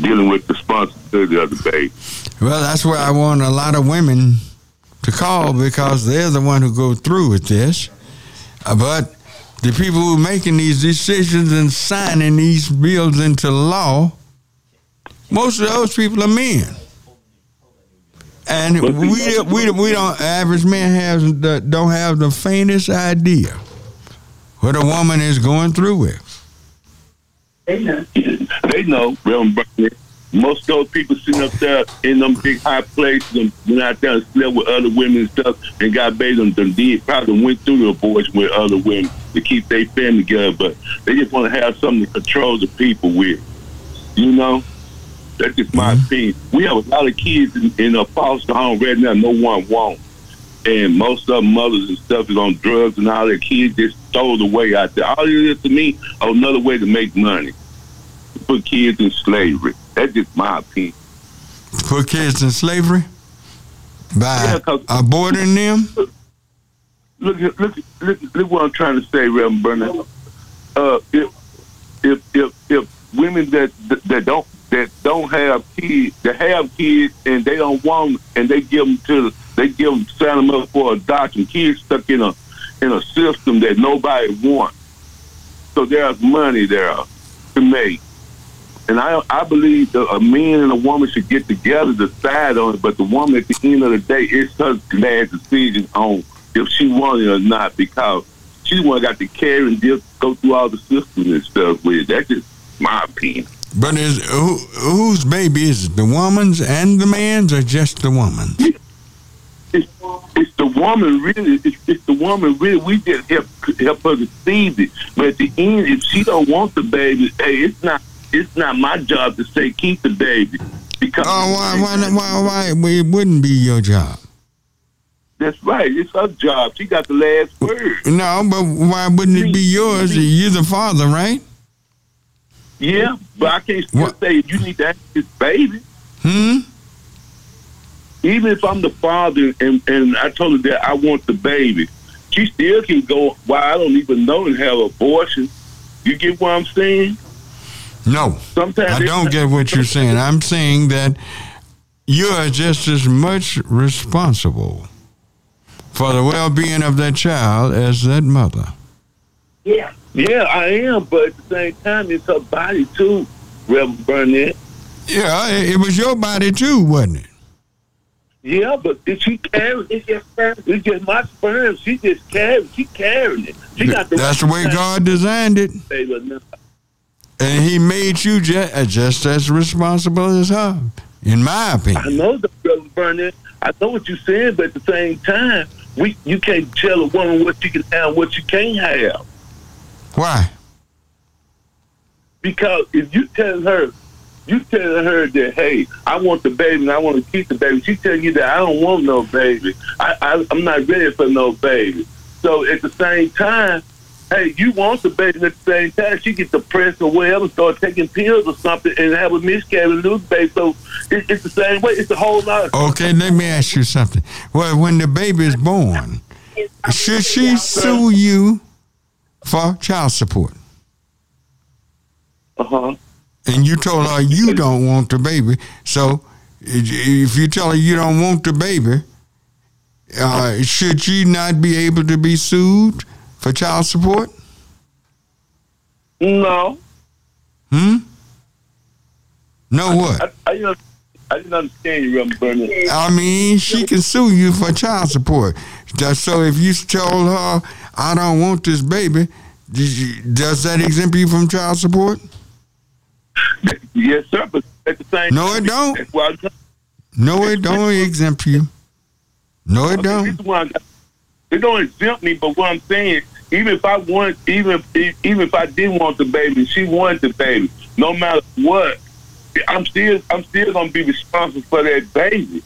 dealing with the responsibility of the baby. Well, that's where I want a lot of women to call because they're the one who go through with this. Uh, but the people who are making these decisions and signing these bills into law, most of those people are men. And we we we don't average man has the, don't have the faintest idea what a woman is going through with. They know. They know, Reverend Burnett. Most of those people sitting up there in them big high places and went out there and slept with other women and stuff and got babies and done did probably went through the abortion with other women to keep their family together, but they just want to have something to control the people with. You know? That's just my opinion. We have a lot of kids in, in a foster home right now, no one wants. And most of them mothers and stuff is on drugs and all their kids just stole away out there. All it is to me, another way to make money. Put kids in slavery. That's just my opinion. Put kids in slavery by Yeah, aborting them. Look, look, look, look what I'm trying to say, Reverend Burnett. Uh, if, if, if, if women that that don't that don't have kids, that have kids and they don't want, and they give them to, they give them, sign them up for adoption. Kids stuck in a in a system that nobody wants. So there's money there to make. And I I believe that a man and a woman should get together decide on it, but the woman at the end of the day, it's her last decision on if she wants it or not because she one got to care and just go through all the systems and stuff with it. That's just my opinion. But is who, whose baby is it? The woman's and the man's, or just the woman? It's, it's the woman really. It's, it's the woman really. We just help help her conceive it. But at the end, if she don't want the baby, hey, it's not it's not my job to say keep the baby because Oh, why, why, not- why, why? It wouldn't be your job. that's right. It's her job. She got the last word. No, but why wouldn't it be yours? You're the father, right? Yeah, but I can't still say you need to have this baby. Hmm. Even if I'm the father and and I told her that I want the baby, she still can go. Why I don't even know and have abortion. You get what I'm saying? No. Sometimes I don't not- get what you're saying. I'm saying that you're just as much responsible for the well being of that child as that mother. Yeah, yeah, I am. But at the same time, it's her body too, Reverend Burnett. Yeah, it, it was your body too, wasn't it? Yeah, but did she carry? It's just. It's just my sperm. She just carried. She carrying it. She got the. That's the way God designed it. And He made you just, uh, just as responsible as her, in my opinion. I know the brother Burnett. I know what you're saying, but at the same time, we you can't tell a woman what she can have, what she can't have. Why? Because if you tell her, you telling her that, hey, I want the baby and I want to keep the baby. She telling you that I don't want no baby. I, I I'm not ready for no baby. So at the same time, hey, you want the baby. At the same time, she gets depressed or whatever, start taking pills or something, and have a miscarriage and lose baby. So it, it's the same way. It's a whole lot. Of, Okay, let me ask you something. Well, when the baby is born, should she sue you for child support? Uh huh. And you told her you don't want the baby. So if you tell her you don't want the baby, uh, should she not be able to be sued for child support? No. Hmm? No what? I, I, didn't, I didn't understand you, Reverend. I mean, she can sue you for child support. Just So if you told her, I don't want this baby, does you- does that exempt you from child support? Yes, sir. But at the same No, it don't. No, it don't exempt you. No, it don't. this is what I got- It don't exempt me, but what I'm saying, even if I want, even if, even if I didn't want the baby, she wanted the baby. No matter what, I'm still, I'm still gonna be responsible for that baby.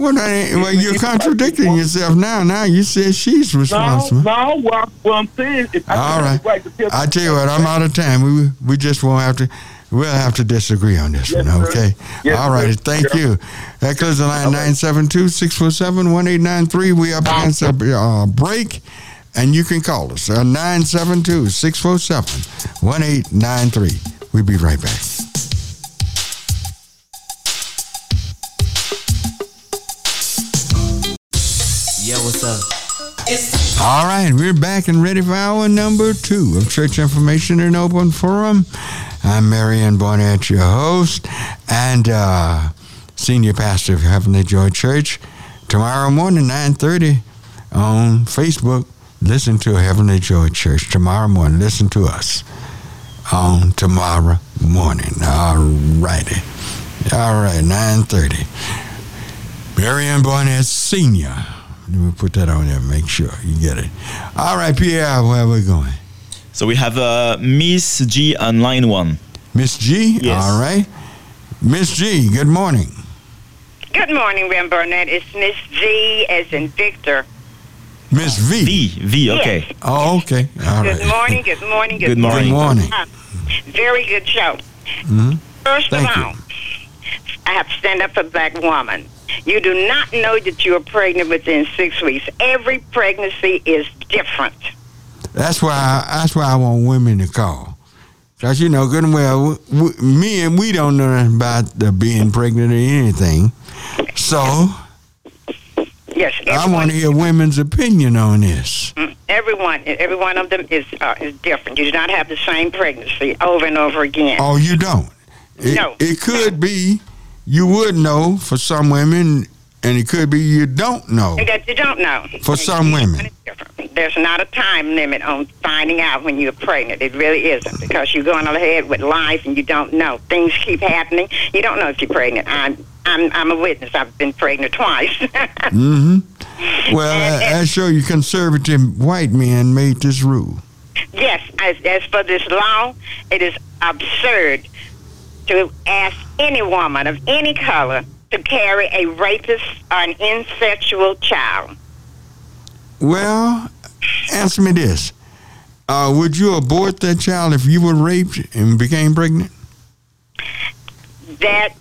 Well, that well, you're contradicting yourself now. Now you said she's responsible. no. What, I'm- what I'm saying is, I All right. the right to tell I tell you what, I'm out of time. We we just won't have to. We'll have to disagree on this Yes, one, okay? Yes, All thank Yeah. you. That closes the line 972 647 1893. We up against a uh, break, and you can call us uh, 972 647 1893. We'll be right back. Yo, what's up? All right, we're back and ready for hour number two of Church Information and Open Forum. I'm Marion Barnett, your host, and uh, senior pastor of Heavenly Joy Church. Tomorrow morning, 9.30 on Facebook, listen to Heavenly Joy Church. Tomorrow morning, listen to us on tomorrow morning. All righty. All right, 9.30. Marion Barnett Senior. Let me put that on there. Make sure you get it. All right, Pierre, where are we going? So we have uh, Miss G on line one. Miss G. Yes. All right. Miss G. Good morning. Good morning, Rem Burnett. It's Miss G as in Victor. Miss V. V. V. Okay. Yes. Oh, okay. All right. Good morning, good morning, good, Good morning. Good morning. Uh, Very good show. Mm-hmm. First Thank of you. all, I have to stand up for the black woman. You do not know that you are pregnant within six weeks. Every pregnancy is different. That's why. I, that's why I want women to call, Cause you know good and well, w- w- me and we don't know nothing about the being pregnant or anything. So Yes, I want to hear women's opinion on this. Mm, Everyone, every one of them is uh, is different. You do not have the same pregnancy over and over again. Oh, you don't. It, No. It could be you would know for some women, and it could be you don't know And that you don't know. for some women. There's not a time limit on finding out when you're pregnant. It really isn't because you're going ahead with life and you don't know. Things keep happening. You don't know if you're pregnant. I'm I'm I'm a witness. I've been pregnant twice. Mm-hmm. Well, I, I show you conservative white men made this rule. yes, as, as for this law, it is absurd to ask any woman of any color to carry a rapist or an incestual child. Well, answer me this: uh, Would you abort that child if you were raped and became pregnant? That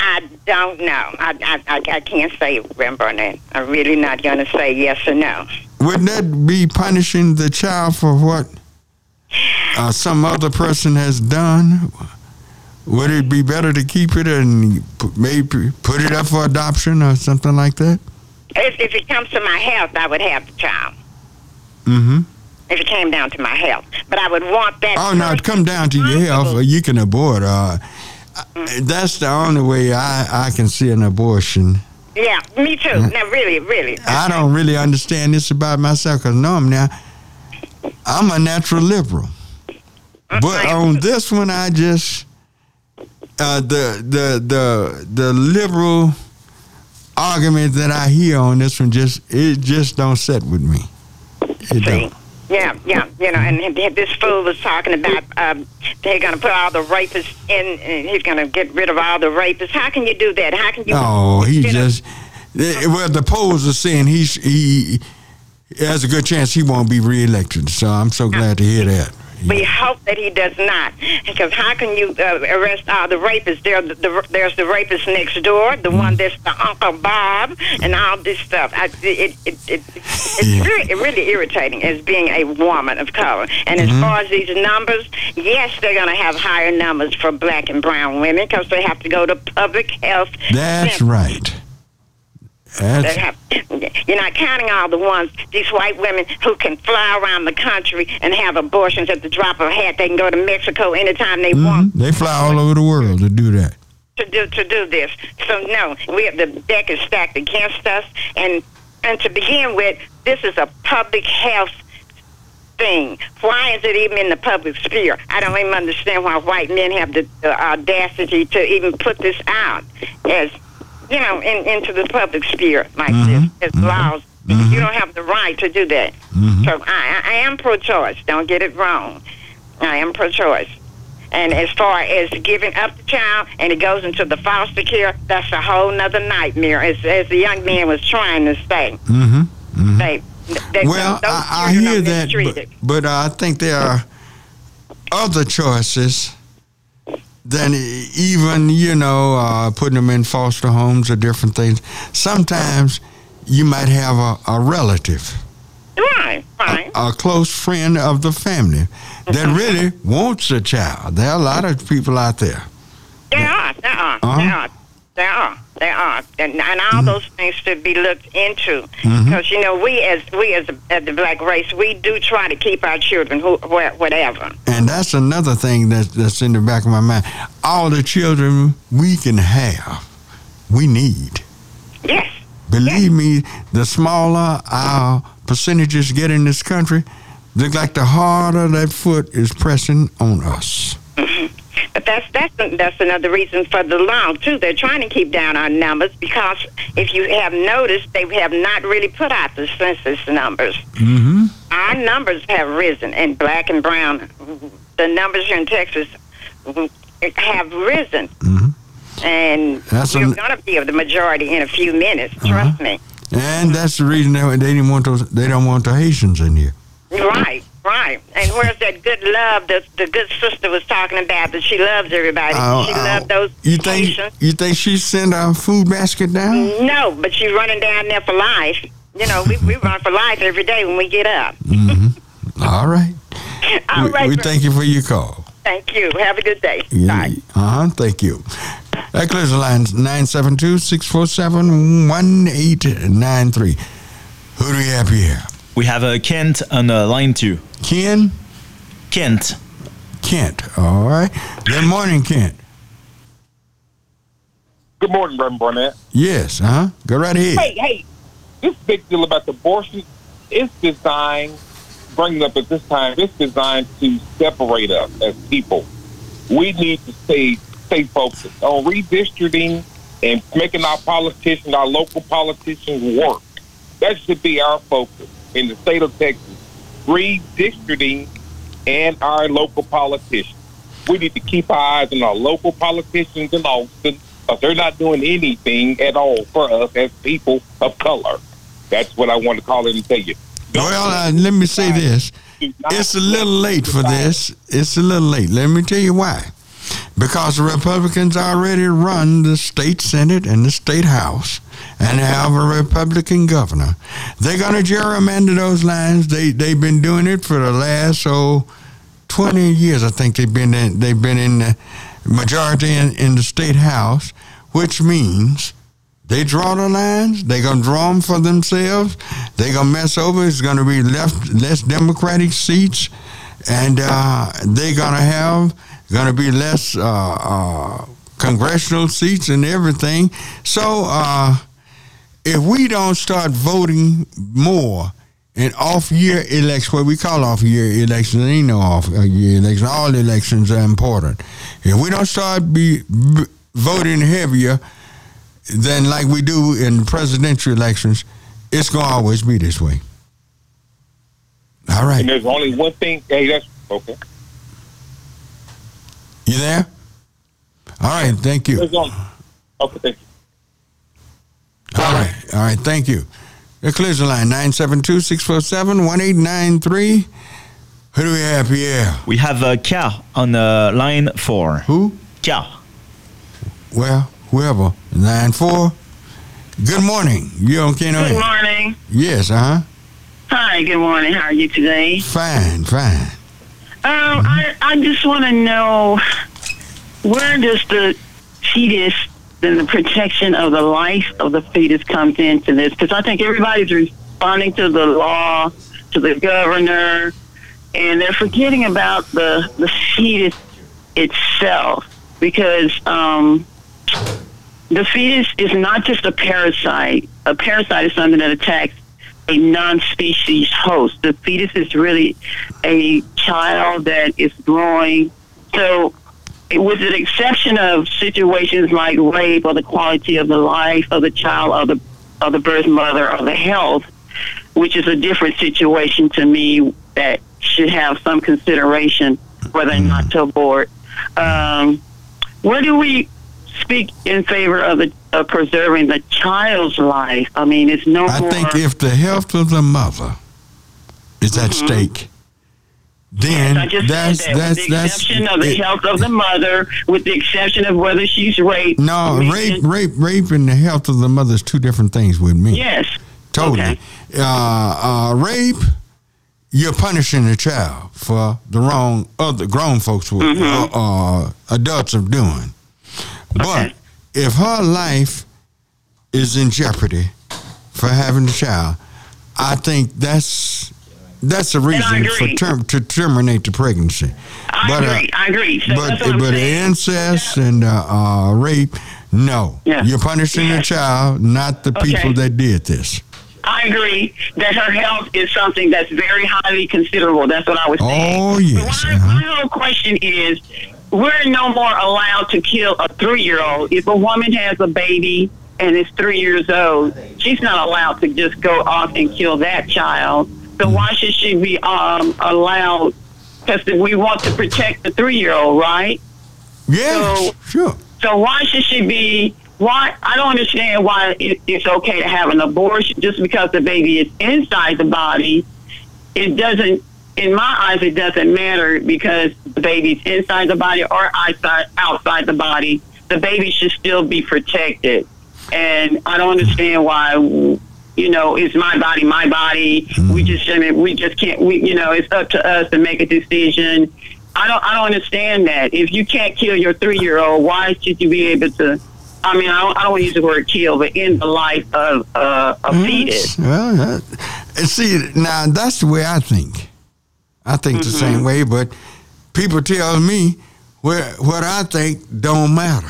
I don't know. I I, I, can't say, Burnett. I'm really not going to say yes or no. Wouldn't that be punishing the child for what uh, some other person has done? Would it be better to keep it and maybe put it up for adoption or something like that? If, if it comes to my health, I would have the child. Mm-hmm. If it came down to my health, but I would want that. Oh no, it come down to your health, or you can abort. Uh, that's the only way I, I can see an abortion. Yeah, me too. Now, really, really. I don't really understand this about myself because no, I'm now I'm a natural liberal, but on this one, I just uh, the the the the liberal argument that I hear on this one just it just don't set with me. It don't. Yeah, yeah, you know, and and this fool was talking about um, they're going to put all the rapists in, and he's going to get rid of all the rapists. How can you do that? How can you? Oh, he just eh, well the polls are saying he's he has a good chance he won't be reelected. So I'm so glad to hear that. We hope that he does not, because how can you uh, arrest all the rapists? There, the, the, there's the rapist next door, the one that's the Uncle Bob, and all this stuff. I, it, it, it, it's really, really irritating as being a woman of color. And as Mhm. far as these numbers, yes, they're going to have higher numbers for black and brown women because they have to go to public health. That's right. They That's have, you're not counting all the ones, these white women who can fly around the country and have abortions at the drop of a hat. They can go to Mexico anytime they want Mhm. they fly all over the world to do that. to do to do this. So no, we have the deck is stacked against us, and and to begin with, this is a public health thing. Why is it even in the public sphere? I don't even understand why white men have the, the audacity to even put this out as you know in, into the public sphere like Mhm. this as laws. You don't have the right to do that. So I, I am pro-choice. Don't get it wrong. I am pro-choice. And as far as giving up the child and it goes into the foster care, that's a whole nother nightmare. As, as the young man was trying to say, Mm-hmm. they, they, Well, I, I hear that, but, but I think there are other choices than e- even you know uh, putting them in foster homes or different things. Sometimes you might have a, a relative, Right, right. a close friend of the family that Mm-hmm. really wants a child. There are a lot of people out there. There are, there are, Uh-huh. there are, there are, there are, and, and all those things should be looked into Mhm. because you know we as we as, the- as the black race we do try to keep our children who wh- whatever. And that's another thing that, that's in the back of my mind. All the children we can have, we need. Yes. Believe me, the smaller our percentages get in this country, look like the harder that foot is pressing on us. But that's that's that's another reason for the law too. They're trying to keep down our numbers because if you have noticed, they have not really put out the census numbers. Mm-hmm. Our numbers have risen in black and brown. The numbers here in Texas have risen, and That's we're going to be of the majority in a few minutes. Trust me. And that's the reason they, they didn't want those. They don't want the Haitians in here. Right, right. And where's that good love that the good sister was talking about? That she loves everybody. Oh, she oh. loved those You think? Haitians. You think she sent a food basket down? No, but she's running down there for life. You know, we, we run for life every day when we get up. Mm-hmm. All right. All we, right, we thank you for your call. Thank you. Have a good day. Yeah. Uh huh. Thank you. That clears the lines 972 647 1893. Who do we have here? We have uh, Kent on uh, line two. Ken? Kent. Kent. All right. Good morning, Kent. Good morning, Reverend Barnett. Yes. Uh huh. Go right ahead. Hey, hey, this big deal about the abortion is designed, bringing up at this time, it's designed to separate us as people. We need to stay stay focused on redistricting and making our politicians, our local politicians work. That should be our focus in the state of Texas. Redistricting and our local politicians. We need to keep our eyes on our local politicians in Austin because they're not doing anything at all for us as people of color. That's what I want to call it and tell you. Well, uh, let me say this. It's a little late for this. It's a little late. Let me tell you why. Because the Republicans already run the state Senate and the state House and have a Republican governor. They're going to gerrymander those lines. They, they've been doing it for the last, oh, 20 years, I think they've been in, they've been in the majority in, in the state House, which means they draw the lines. They're gonna draw them for themselves. They're gonna mess over. It's gonna be left less Democratic seats, and uh, they're gonna have gonna be less uh, uh, congressional seats and everything. So uh, if we don't start voting more in off-year elections, what we call off-year elections, ain't no off-year elections. All elections are important. If we don't start be, voting heavier than like we do in presidential elections, it's gonna always be this way. All right. And there's only one thing. Hey, that's okay. You there? All right. Thank you. Okay, thank you. All right. All right. Thank you. It clears the line 972 647 1893. Who do we have here? We have uh, Ka on uh, line four. Who? Ka. Well, whoever. Line four. Good morning. You on Keno? Good morning. Yes, uh huh. Hi, good morning. How are you today? Fine, fine. Um, I, I just want to know where does the fetus and the protection of the life of the fetus comes into this? Because I think everybody's responding to the law, to the governor, and they're forgetting about the the fetus itself. Because um, the fetus is not just a parasite. A parasite is something that attacks a non-species host. The fetus is really a child that is growing. So, with the exception of situations like rape or the quality of the life of the child or the of the birth mother or the health, which is a different situation to me that should have some consideration whether or not to abort. Um, where do we speak in favor of the of preserving the child's life. I mean, it's no I more. think if the health of the mother is at stake, then just that's that that's with the that's exception of the it- health of the mother, with the exception of whether she's raped. No, rape, rape, rape, and the health of the mother is two different things with me. Yes. Totally. Uh, uh, rape, you're punishing the child for the wrong other grown folks with Mm-hmm. uh, uh, adults are doing. But if her life is in jeopardy for having the child, I think that's that's the reason for term, to terminate the pregnancy. I but, uh, agree. I agree. So but that's what I'm but saying. incest and uh, uh, rape, no. Yeah. You're punishing the child, not the Okay. people that did this. I agree that her health is something that's very highly considerable. That's what I was saying. Oh yes. My, my whole question is, we're no more allowed to kill a three-year-old. If a woman has a baby and is three years old, she's not allowed to just go off and kill that child. So why should she be um, allowed? Because we want to protect the three-year-old, right? Yes, sure. So why should she be? Why I don't understand why it, it's okay to have an abortion just because the baby is inside the body. It doesn't, in my eyes, it doesn't matter because the baby's inside the body or outside outside the body. The baby should still be protected, and I don't understand why. You know, it's my body, my body. We just, I mean, we just can't. We, you know, it's up to us to make a decision. I don't I don't understand that. If you can't kill your three year old, why should you be able to? I mean, I don't, I don't want to use the word kill, but end the life of uh, a fetus. Well, and see, now that's the way I think. I think the same way, but people tell me where what I think don't matter.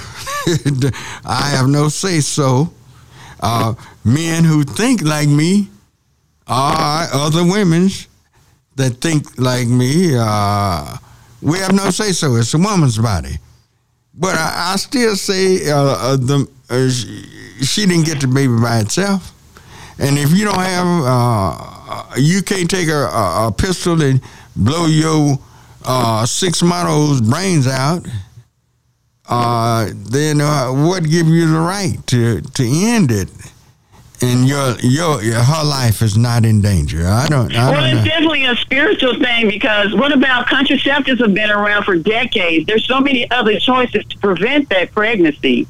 I have no say so. Uh, men who think like me are other women's that think like me. Uh, we have no say so. It's a woman's body. But I, I still say uh, uh, the, uh, she, she didn't get the baby by itself. And if you don't have, uh, you can't take a, a, a pistol and blow your six models' brains out. Uh, then uh, what give you the right to to end it? And your your, your her life is not in danger. I don't. I Well, don't it's know. definitely a spiritual thing because what about contraceptives have been around for decades? There's so many other choices to prevent that pregnancy.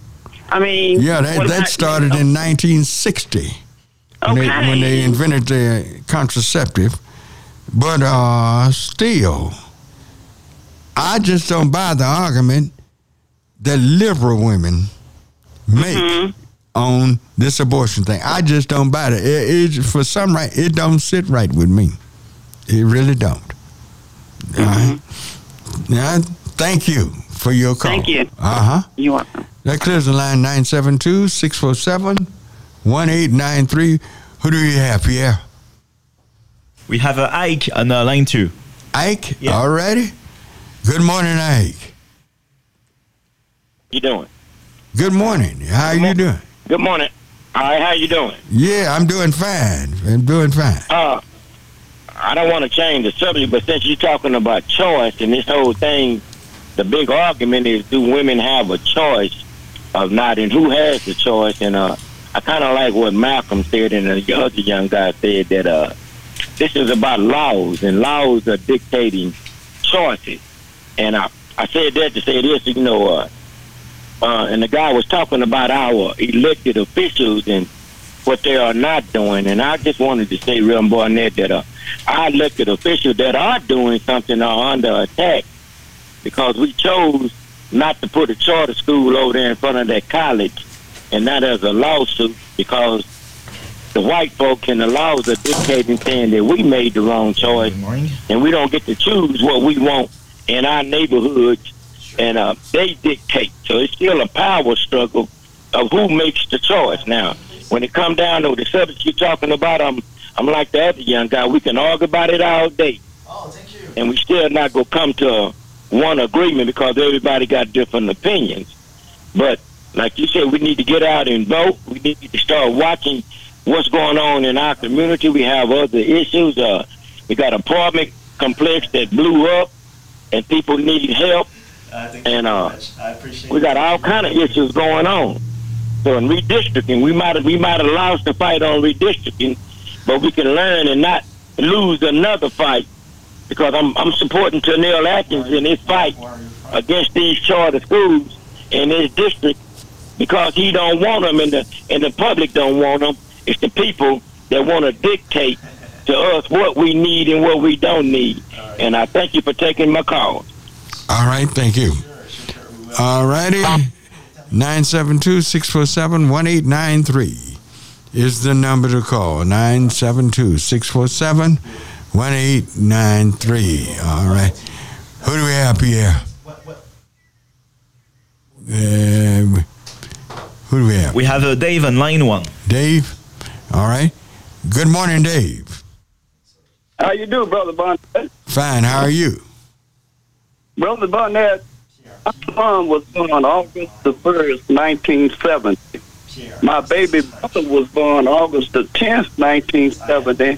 I mean, Yeah, that, that about- started in 1960 when, they, when they invented the contraceptive. But uh, still, I just don't buy the argument that liberal women make Mm-hmm. on this abortion thing. I just don't buy it. it, it for some right, it don't sit right with me. It really don't. All right. Now, thank you for your call. Mm-hmm. Thank you. Uh huh. You are. That clears the line 972 647 1893. Who do you have, Pierre? We have a Ike on uh, line two. Ike, already? Good morning, Ike. You doing? Good morning. How you doing? Good morning. All right, how you doing? Yeah, I'm doing fine. I'm doing fine. Uh, I don't want to change the subject, but since you're talking about choice and this whole thing, the big argument is do women have a choice of not, and who has the choice? And uh, I kind of like what Malcolm said, and the other young guy said that uh, this is about laws, and laws are dictating choices. And I, I said that to say this, you know, uh, uh, and the guy was talking about our elected officials and what they are not doing. And I just wanted to say, real Barnett, that uh, our elected officials that are doing something are under attack because we chose not to put a charter school over there in front of that college, and that as a lawsuit because the white folks and the laws are dictating saying that we made the wrong choice, and we don't get to choose what we want in our neighborhoods, and uh, they dictate. So it's still a power struggle of who makes the choice. Now, when it come down to the subject you're talking about, I'm I'm like the other young guy. We can argue about it all day, and we still not gonna come to one agreement because everybody got different opinions. But like you said, we need to get out and vote. We need to start watching what's going on in our community. We have other issues. Uh, we got apartment complex that blew up, and people need help. And uh, we got all kind of issues going on. So in redistricting, we might we might have lost the fight on redistricting, but we can learn and not lose another fight because I'm I'm supporting Tennell Atkins in his fight against these charter schools in his district because he don't want them and the and the public don't want them. It's the people that want to dictate to us what we need and what we don't need. And I thank you for taking my call. All right, thank you. All righty. 972 647 1893 is the number to call. 972 647 1893. All right. Who do we have, Pierre? Uh, who do we have? We have uh, Dave on line one. Dave? All right. Good morning, Dave. How you do, Brother Barnett? Fine. How are you? Brother Barnett, my son was born August the 1st, 1970. My baby brother was born August the 10th, 1970.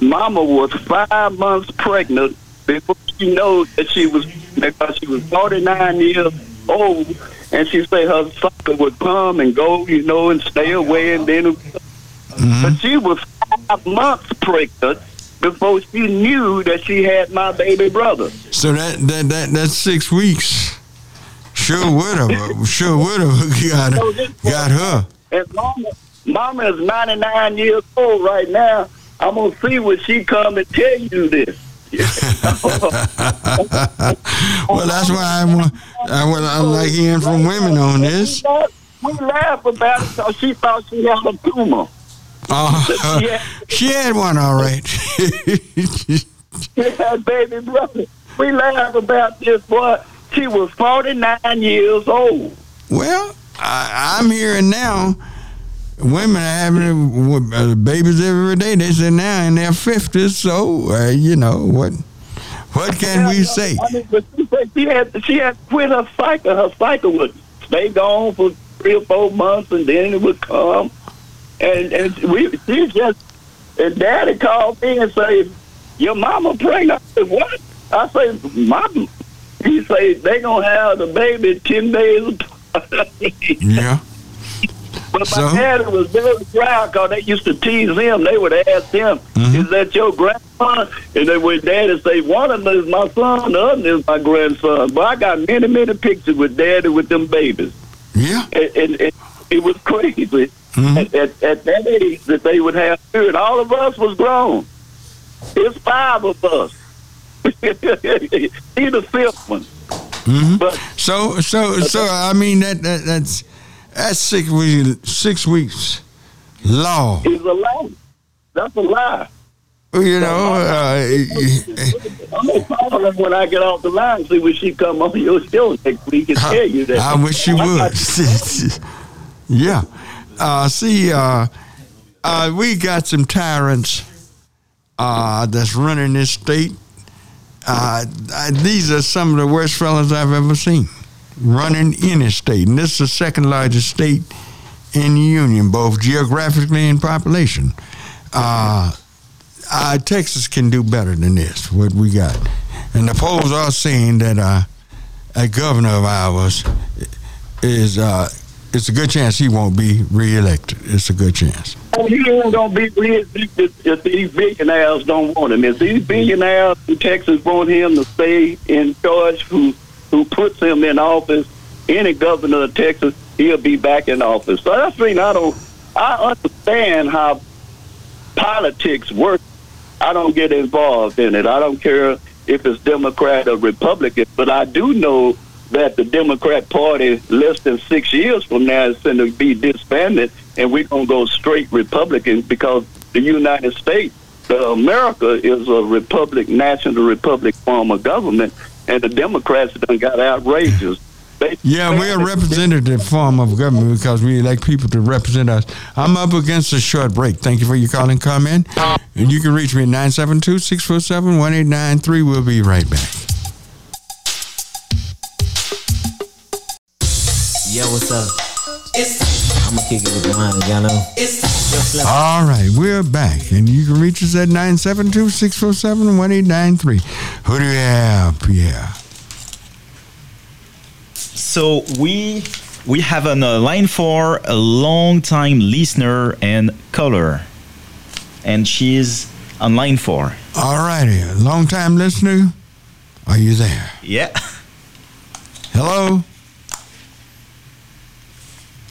Mama was five months pregnant before she knew that she was, because she was 49 years old, and she said her sucker would come and go, you know, and stay away, and then, mm-hmm. but she was five months pregnant before she knew that she had my baby brother. So that that that that's six weeks. Sure would have sure would have got got her. And mama, mama is 99 years old right now. I'm gonna see when she come and tell you this. well, that's why I want. I, well, I like hearing from women on this. We laugh about it because she thought she had a tumor. Oh, She had- she had one, all right. She had baby brother. We laugh about this boy. She was 49 years old. Well, I, I'm hearing now. Women are having uh, babies every day. They say now in their fifties. So uh, you know what? What can we say? I mean, she she had she had quit her cycle. Her cycle would stay gone for three or four months, and then it would come. And and we she just and Daddy called me and say, "Your mama pregnant." I said, "What?" I say, "Mom." He say they gonna have the baby ten days. apart." Yeah. But So? my daddy was very proud because they used to tease him. They would ask him, Mm-hmm. "Is that your grandson?" And they would daddy say, "One of them is my son, the other is my grandson." But I got many, many pictures with daddy with them babies. Yeah. And, and, and it was crazy. Mm-hmm. At, at, at that age that they would have children, all of us was grown. It's five of us. He's the fifth one. hmm But So so so I mean that, that that's that's six weeks six weeks law. It's a lie. That's a lie. You know, uh, I'm gonna call her when I get off the line, see when she come on your show next week and tell you that. I wish you would. yeah. Uh, see, uh, uh, we got some tyrants uh, that's running this state. Uh, uh, these are some of the worst fellas I've ever seen running any state. And this is the second largest state in the union, both geographically and population. Texas can do better than this, what we got. And the polls are saying that a governor of ours is uh, it's a good chance he won't be reelected. It's a good chance. Oh, he ain't gonna be reelected if these billionaires don't want him. If these billionaires in Texas want him to stay in charge, who who puts him in office, any governor of Texas, he'll be back in office. So that's reason I don't. I understand how politics work. I don't get involved in it. I don't care if it's Democrat or Republican, but I do know that the Democrat Party, less than six years from now, is going to be disbanded, and we're going to go straight Republican because the United States, the America, is a republic, national republic form of government, and the Democrats done got outrageous. They, Yeah, we're a representative form of government because we elect people to represent us. I'm up against a short break. Thank you for your call and comment. And you can reach me at 972 647 1893. We'll be right back. Yo, what's up? I'm gonna kick it with mine, y'all know. All right, we're back. And you can reach us at 972 647 1893. Who do you have, Pierre? So we we have on a line for a long time listener and caller, and she's on line four. All righty, long time listener. Are you there? Yeah. Hello?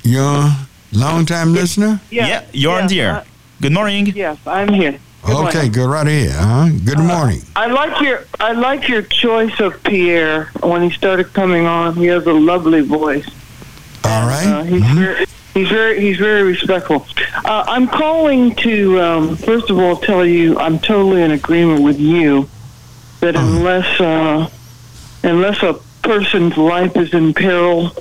You're a long time listener? Yeah, you're on yeah, the air. uh, Good morning. Yes, I'm here. Good Okay, morning. go right ahead. Huh? Good morning. I like your I like your choice of Pierre when he started coming on. He has a lovely voice. All right. Uh, he's very he's very he's very respectful. Uh, I'm calling to um, first of all tell you I'm totally in agreement with you that unless uh, unless a person's life is in peril,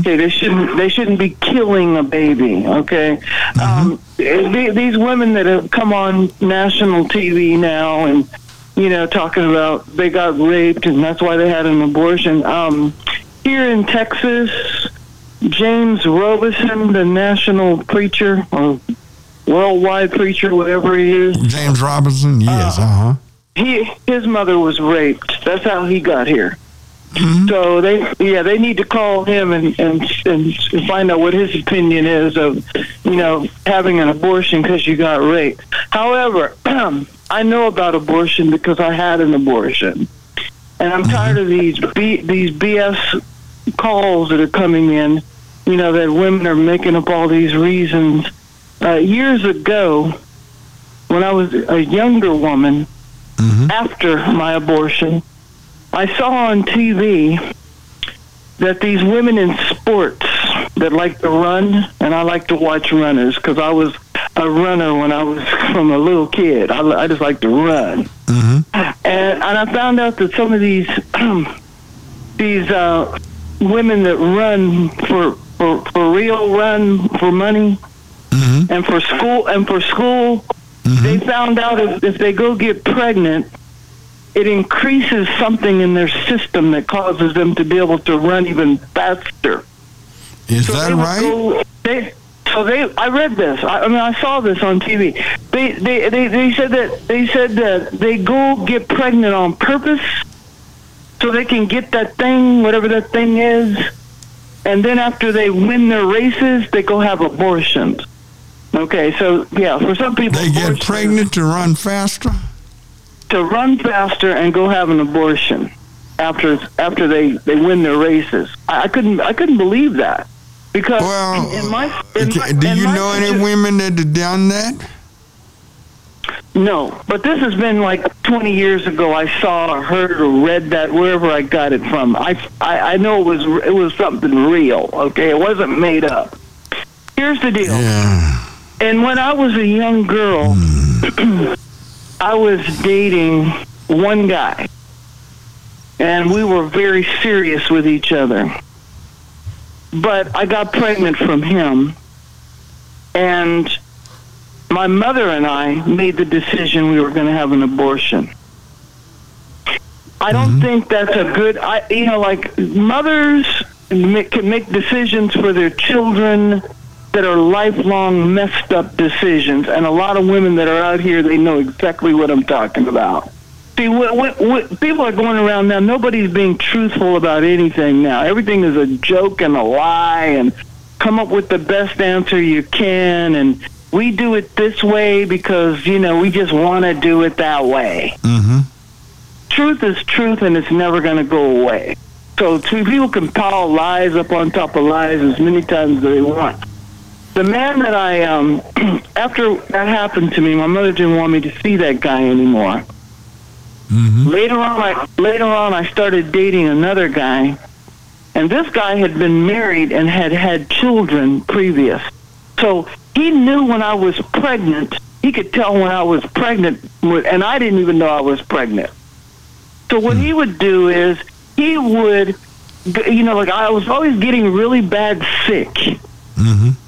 okay, they shouldn't they shouldn't be killing a baby. Okay, um, the- these women that have come on national TV now and you know talking about they got raped and that's why they had an abortion. Um, here in Texas, James Robison, the national preacher or worldwide preacher, whatever he is, James Robinson, yes, uh huh. he his mother was raped. That's how he got here. Mm-hmm. So they yeah they need to call him and and and find out what his opinion is of you know having an abortion because you got raped. However, I know about abortion because I had an abortion, and I'm mm-hmm. tired of these B, these BS calls that are coming in. You know that women are making up all these reasons. Uh, years ago, when I was a younger woman, mm-hmm. after my abortion, I saw on TV that these women in sports that like to run, and I like to watch runners because I was a runner when I was from a little kid. I, I just like to run. Mm-hmm. And, and I found out that some of these these uh, women that run for, for for real run for money mm-hmm. and for school and for school, mm-hmm. they found out if, if they go get pregnant, it increases something in their system that causes them to be able to run even faster. Is So that right? go- they, so they, I read this. I, I mean, I saw this on TV. They, they, they, they said that they said that they go get pregnant on purpose, so they can get that thing, whatever that thing is, and then after they win their races, they go have abortions. Okay, so yeah, for some people, They get pregnant to run faster. To run faster and go have an abortion after after they they win their races. I, I couldn't I couldn't believe that because in, in my in my, Do you my know any women that have done that? No, but this has been like 20 years ago. I saw or heard or read that wherever I got it from. I, I, I know it was it was something real. Okay, it wasn't made up. Here's the deal. And when I was a young girl, hmm. I was dating one guy, and we were very serious with each other. But I got pregnant from him, and my mother and I made the decision we were going to have an abortion. I don't mm-hmm. think that's a good. I you know like mothers make, can make decisions for their children that are lifelong messed up decisions, and a lot of women that are out here they know exactly what I'm talking about. See, what, what, what, people are going around now. Nobody's being truthful about anything now. Everything is a joke and a lie, and come up with the best answer you can. And we do it this way because you know we just want to do it that way. Mm-hmm. Truth is truth, and it's never going to go away. So two people can pile lies up on top of lies as many times as they want. The man that I, um, after that happened to me, my mother didn't want me to see that guy anymore. Later on, I later on I started dating another guy, and this guy had been married and had had children previous. So he knew when I was pregnant. He could tell when I was pregnant, and I didn't even know I was pregnant. So what he would do is he would, you know, like I was always getting really bad sick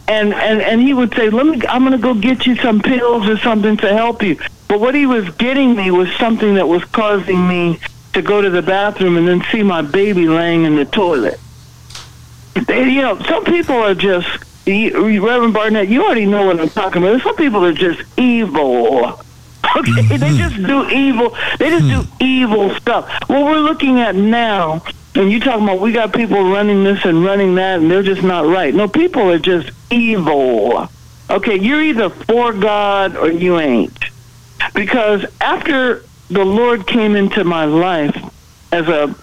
and and and he would say, "Let me. I'm going to go get you some pills or something to help you." But what he was getting me was something that was causing me to go to the bathroom and then see my baby laying in the toilet. They, you know, some people are just Reverend Barnett. You already know what I'm talking about. Some people are just evil. Okay, they mm-hmm. just do evil. They just do mm-hmm. evil stuff. What we're looking at now, and you talking about we got people running this and running that, and they're just not right. No, people are just evil. Okay, you're either for God or you ain't. Because after the Lord came into my life as a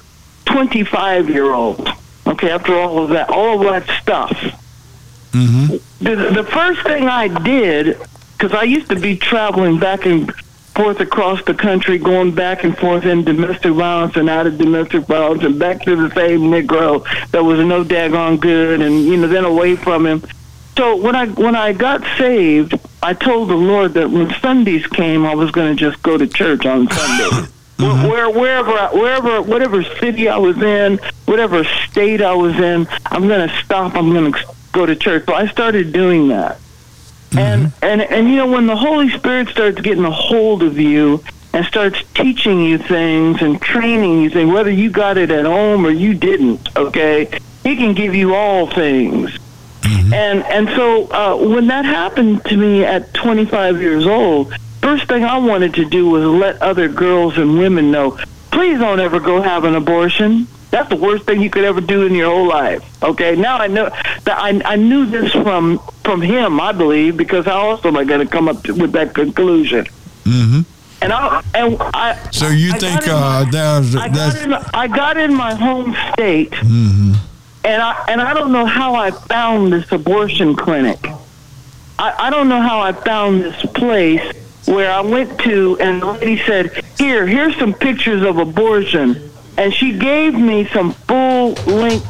25 year old, okay, after all of that, all of that stuff, Mm-hmm. the, the first thing I did, because I used to be traveling back and forth across the country, going back and forth in domestic violence and out of domestic violence, and back to the same Negro that was no daggone good, and you know, then away from him. So when I when I got saved, I told the Lord that when Sundays came, I was going to just go to church on Sunday. Mm-hmm. Where, wherever, I- wherever, whatever city I was in, whatever state I was in, I'm going to stop. I'm going to go to church. So I started doing that. And and and you know when the Holy Spirit starts getting a hold of you and starts teaching you things and training you things, whether you got it at home or you didn't, okay, He can give you all things. And and so uh, when that happened to me at 25 years old, first thing I wanted to do was let other girls and women know, please don't ever go have an abortion. That's the worst thing you could ever do in your whole life. Okay, now I know that I, I knew this from from him, I believe, because how else am I going to come up to, with that conclusion? Mm-hmm. And I and I. So you I think got uh, my- I got, that's in, I got in my home state, mm-hmm. and I and I don't know how I found this abortion clinic. I, I don't know how I found this place where I went to, and the lady said, "Here, here's some pictures of abortion," and she gave me some full length.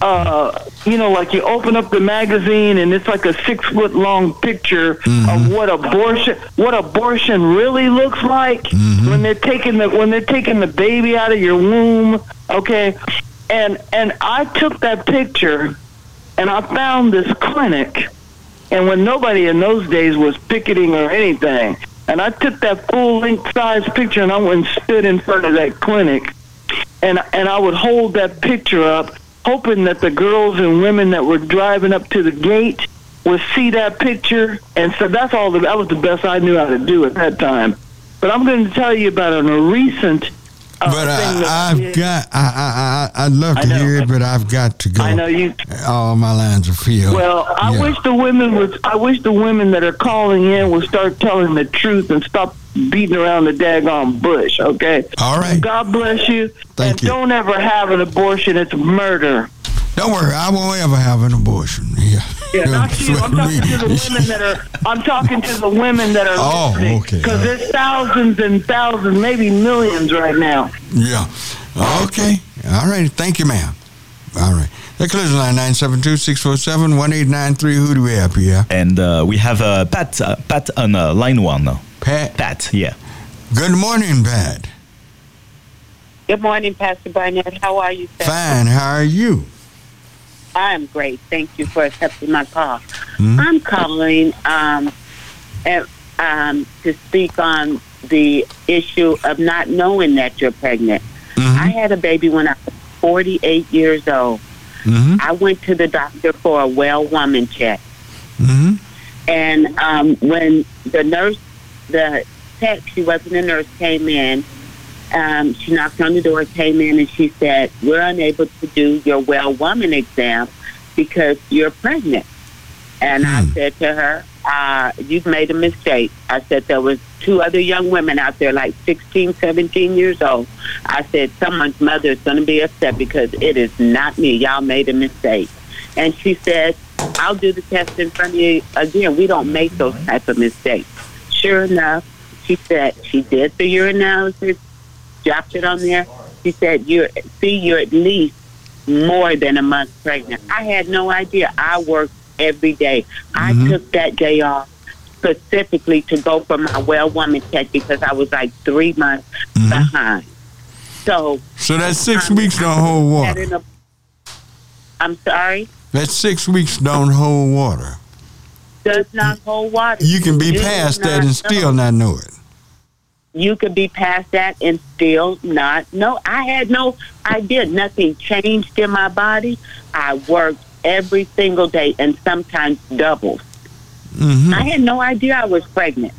Uh, you know, like you open up the magazine and it's like a six foot long picture of what abortion, what abortion really looks like when they're taking the when they're taking the baby out of your womb. Okay, and and I took that picture and I found this clinic, and when nobody in those days was picketing or anything, and I took that full length size picture and I went and stood in front of that clinic, and and I would hold that picture up, hoping that the girls and women that were driving up to the gate would see that picture, and so that's all. The, that was the best I knew how to do at that time. But I'm going to tell you about a recent. Uh, But thing that I, I I've did. got, I, I, I, I'd love to hear it, but I've got to go. I know you. All my lines are filled. Well, I Yeah. wish the women would. I wish the women that are calling in would start telling the truth and stop beating around the daggone bush. Okay. All right. God bless you. Thank and you. don't ever have an abortion. It's murder. Don't worry, I won't ever have an abortion. Yeah. Yeah, not you. I'm talking to the women that are. I'm talking to the women that are. Oh, okay. Because there's thousands and thousands, maybe millions right now. Yeah. Okay. All right. Thank you, ma'am. All right. The closing line 972-647-1893. Who do we have here? And uh, we have uh, Pat, uh, Pat on uh, line one. Pat? Pat, yeah. Good morning, Pat. Good morning, Pastor Barnett. How are you, sir? Fine. How are you? I'm great. Thank you for accepting my call. Hmm? I'm calling um, eh, um, to speak on the issue of not knowing that you're pregnant. Mm-hmm. I had a baby when I was 48 years old. Mm-hmm. I went to the doctor for a well woman check. Mm-hmm. And um, when the nurse, the tech, she wasn't a nurse, came in, um, she knocked on the door, came in, and she said, We're unable to do your well woman exam because you're pregnant. And I said to her, uh, You've made a mistake. I said, There was two other young women out there, like 16, 17 years old. I said, Someone's mother is going to be upset because it is not me. Y'all made a mistake. And she said, I'll do the test in front of you again. We don't make those type of mistakes. Sure enough, she said she did the urinalysis, dropped it on there. She said, "You're see, you're at least more than a month pregnant." I had no idea. I worked every day. I Mm-hmm. took that day off specifically to go for my well woman check because I was like three months behind. So So that six weeks don't hold water. ap- I'm sorry. That six weeks don't hold water. Does not hold water. You can be past that and still not know it. You could be past that and still not know. I had no idea. Nothing changed in my body. I worked every single day and sometimes doubles. Mm-hmm. I had no idea I was pregnant.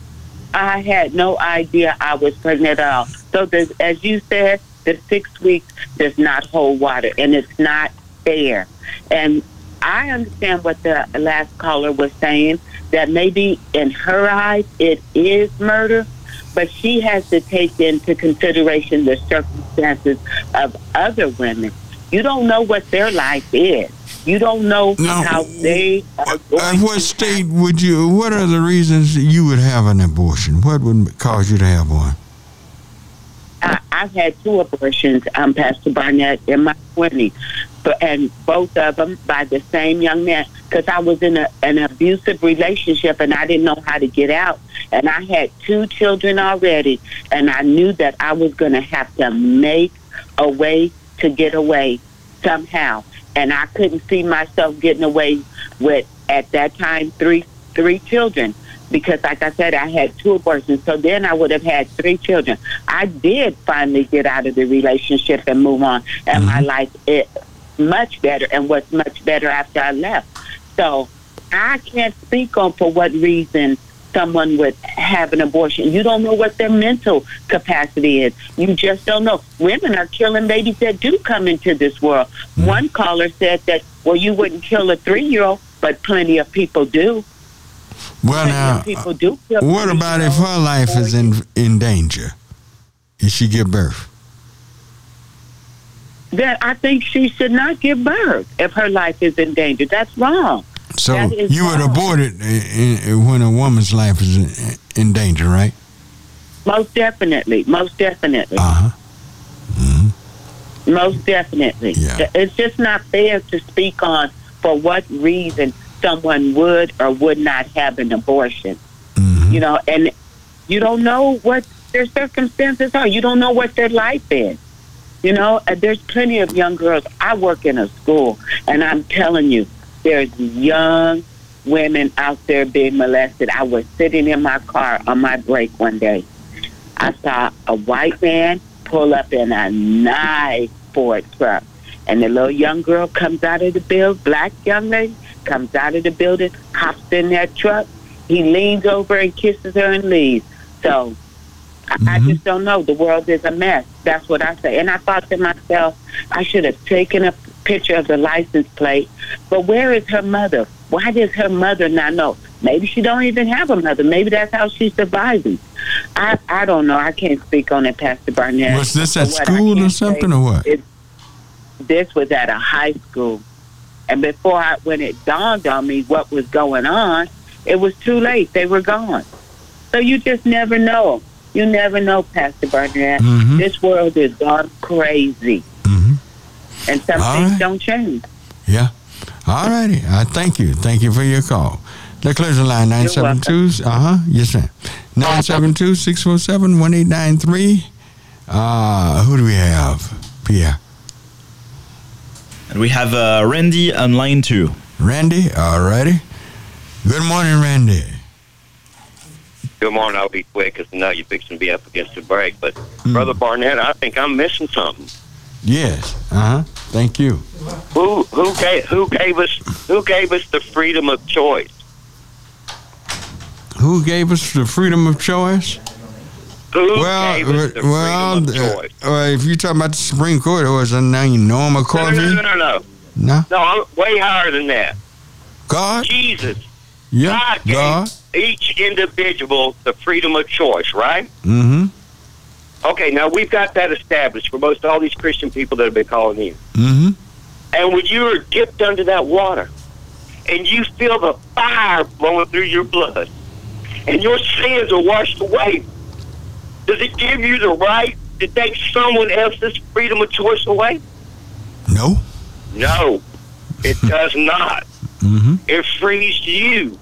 I had no idea I was pregnant at all. So, the, as you said, the six weeks does not hold water, and it's not fair. And I understand what the last caller was saying that maybe in her eyes it is murder, but she has to take into consideration the circumstances of other women. You don't know what their life is. You don't know how they are Uh, what state would you? What are the reasons that you would have an abortion? What would cause you to have one? I, I've had two abortions, um, Pastor Barnett, in my 20s, but, and both of them by the same young man because I was in a, an abusive relationship and I didn't know how to get out. And I had two children already, and I knew that I was going to have to make a way to get away somehow. And I couldn't see myself getting away with, at that time, three three children because like I said, I had two abortions. So then I would have had three children. I did finally get out of the relationship and move on, and my mm-hmm. life is much better and was much better after I left. So I can't speak on for what reason someone would have an abortion. You don't know what their mental capacity is. You just don't know. Women are killing babies that do come into this world. Hmm. One caller said that, well, you wouldn't kill a three year old, but plenty of people do. Well, now, people do kill what about if her life is in in danger? If she give birth? Then I think she should not give birth if her life is in danger. That's wrong. So That you would wrong. abort it in, in, when a woman's life is in, in danger, right? Most definitely. Most definitely. Uh huh. Most definitely. Yeah. It's just not fair to speak on for what reason someone would or would not have an abortion. Mm-hmm. You know, and you don't know what their circumstances are. You don't know what their life is. You know, uh, there's plenty of young girls. I work in a school, and I'm telling you, there's young women out there being molested. I was sitting in my car on my break one day. I saw a white man pull up in a nice Ford truck. And the little young girl comes out of the building, black young lady, comes out of the building, hops in that truck. He leans over and kisses her and leaves. So I, I just don't know. The world is a mess. That's what I say. And I thought to myself, I should have taken a picture of the license plate. But where is her mother? Why does her mother not know? Maybe she don't even have a mother. Maybe that's how she's surviving. I I don't know. I can't speak on it, Pastor Barnett. Was this at what school or something or what? is This was at a high school, and before I, when it dawned on me what was going on, it was too late. They were gone. So you just never know. You never know, Pastor Barnett. Mhm. This world is gone crazy, and some All things right. don't change. Yeah. All righty. I thank you. Thank you for your call. The closing line nine seven two. Uh huh. Yes, ma'am. Nine seven two six four seven one eight nine three. Uh, who do we have? Pierre. And we have uh, Randy on line two. Randy. All righty. Good morning, Randy. Good morning. I'll be quick because now you're fixing to be up against the break. But Brother Barnett, I think I'm missing something. Yes. Uh huh. Thank you. Who who gave who gave us who gave us the freedom of choice? Who gave us the freedom of choice? Who well, gave us the well, freedom of uh, choice? uh, if you're talking about the Supreme Court, it was a name Norma No, Corby. no, no, no, no. No. No, I'm way higher than that. God. Jesus. Yeah. God gave God. Each individual the freedom of choice, right? Mm-hmm. Okay, now we've got that established for most all these Christian people that have been calling in. Mm-hmm. And when you are dipped under that water and you feel the fire blowing through your blood and your sins are washed away, does it give you the right to take someone else's freedom of choice away? No. No, it does not. Mm-hmm. It frees you.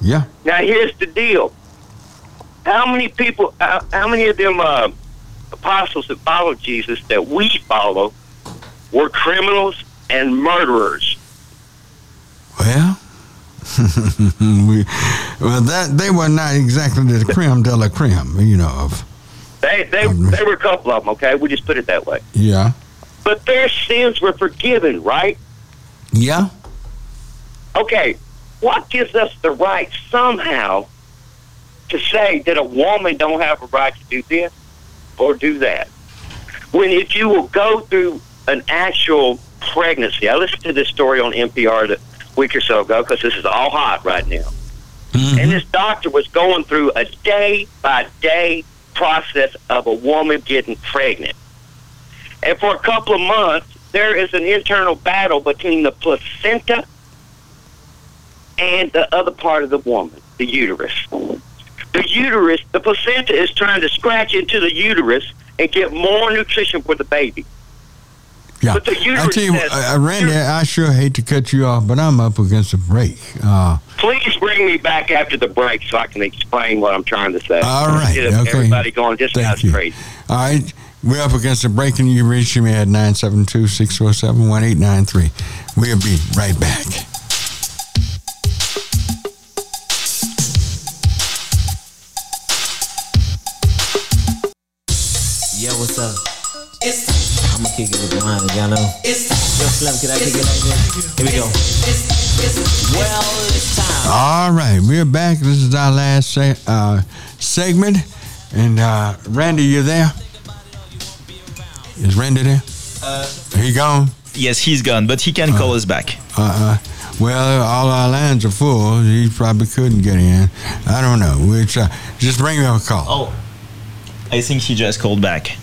Yeah. Now here's the deal. How many people, how, how many of them uh, apostles that followed Jesus that we follow were criminals and murderers? Well, we, well, that they were not exactly the creme de la creme, you know. Of They, they, they were a couple of them, okay? We just put it that way. yeah, But their sins were forgiven, right? yeah. Okay, what gives us the right somehow to say that a woman don't have a right to do this or do that? When if you will go through an actual pregnancy, I listened to this story on NPR a week or so ago because this is all hot right now. Mm-hmm. And this doctor was going through a day by day process of a woman getting pregnant. And for a couple of months, there is an internal battle between the placenta and the other part of the woman, the uterus. The uterus, the placenta is trying to scratch into the uterus and get more nutrition for the baby. Yeah. But the I tell you, uh, Randy, I sure hate to cut you off, but I'm up against a break. Uh, please bring me back after the break so I can explain what I'm trying to say. All right, okay. Everybody going, this guy's crazy. all right, we're up against a break, and you reach me at 972 647 1893. We'll be right back. Yo, what's up? It's I'ma kick it with mine, y'all know. Yo, Slim, can I kick it like this? Here we go. Well, it's time. All right, we're back. This is our last se- uh, segment. And uh, Randy, you there? Is Randy there? Uh, He gone? yes, he's gone, but he can call us back. Uh, uh, well, all our lines are full. He probably couldn't get in. I don't know. We'll try. Just bring him a call. Oh, I think he just called back.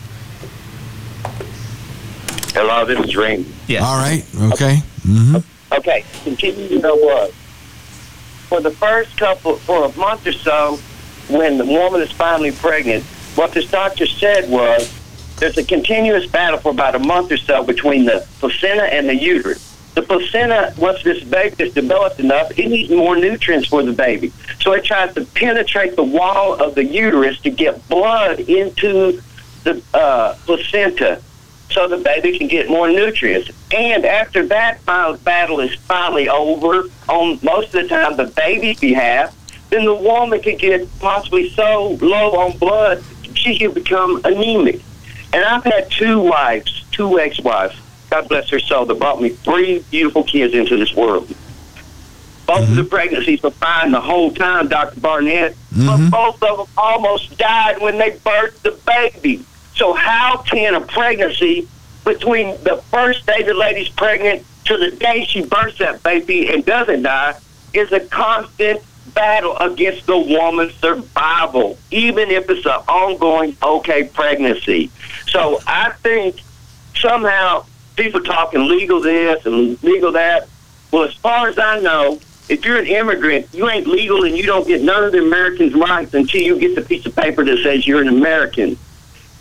Hello, this is Ring. Yeah. All right. Okay. Mm-hmm. Okay, continue to know what? for the first couple, for a month or so, when the woman is finally pregnant, what this doctor said was there's a continuous battle for about a month or so between the placenta and the uterus. The placenta, once this baby is developed enough, it needs more nutrients for the baby. So it tries to penetrate the wall of the uterus to get blood into the uh, placenta so the baby can get more nutrients. And after that battle is finally over, on most of the time the baby's behalf, then the woman can get possibly so low on blood she could become anemic. And I've had two wives, two ex-wives, God bless her soul, that brought me three beautiful kids into this world. Both of the mm-hmm. pregnancies were fine the whole time, Dr. Barnett, but mm-hmm. both of them almost died when they birthed the baby. So how can a pregnancy between the first day the lady's pregnant to the day she births that baby and doesn't die is a constant battle against the woman's survival, even if it's an ongoing okay pregnancy. So I think somehow people talking legal this and legal that. Well, as far as I know, if you're an immigrant, you ain't legal and you don't get none of the Americans' rights until you get the piece of paper that says you're an American.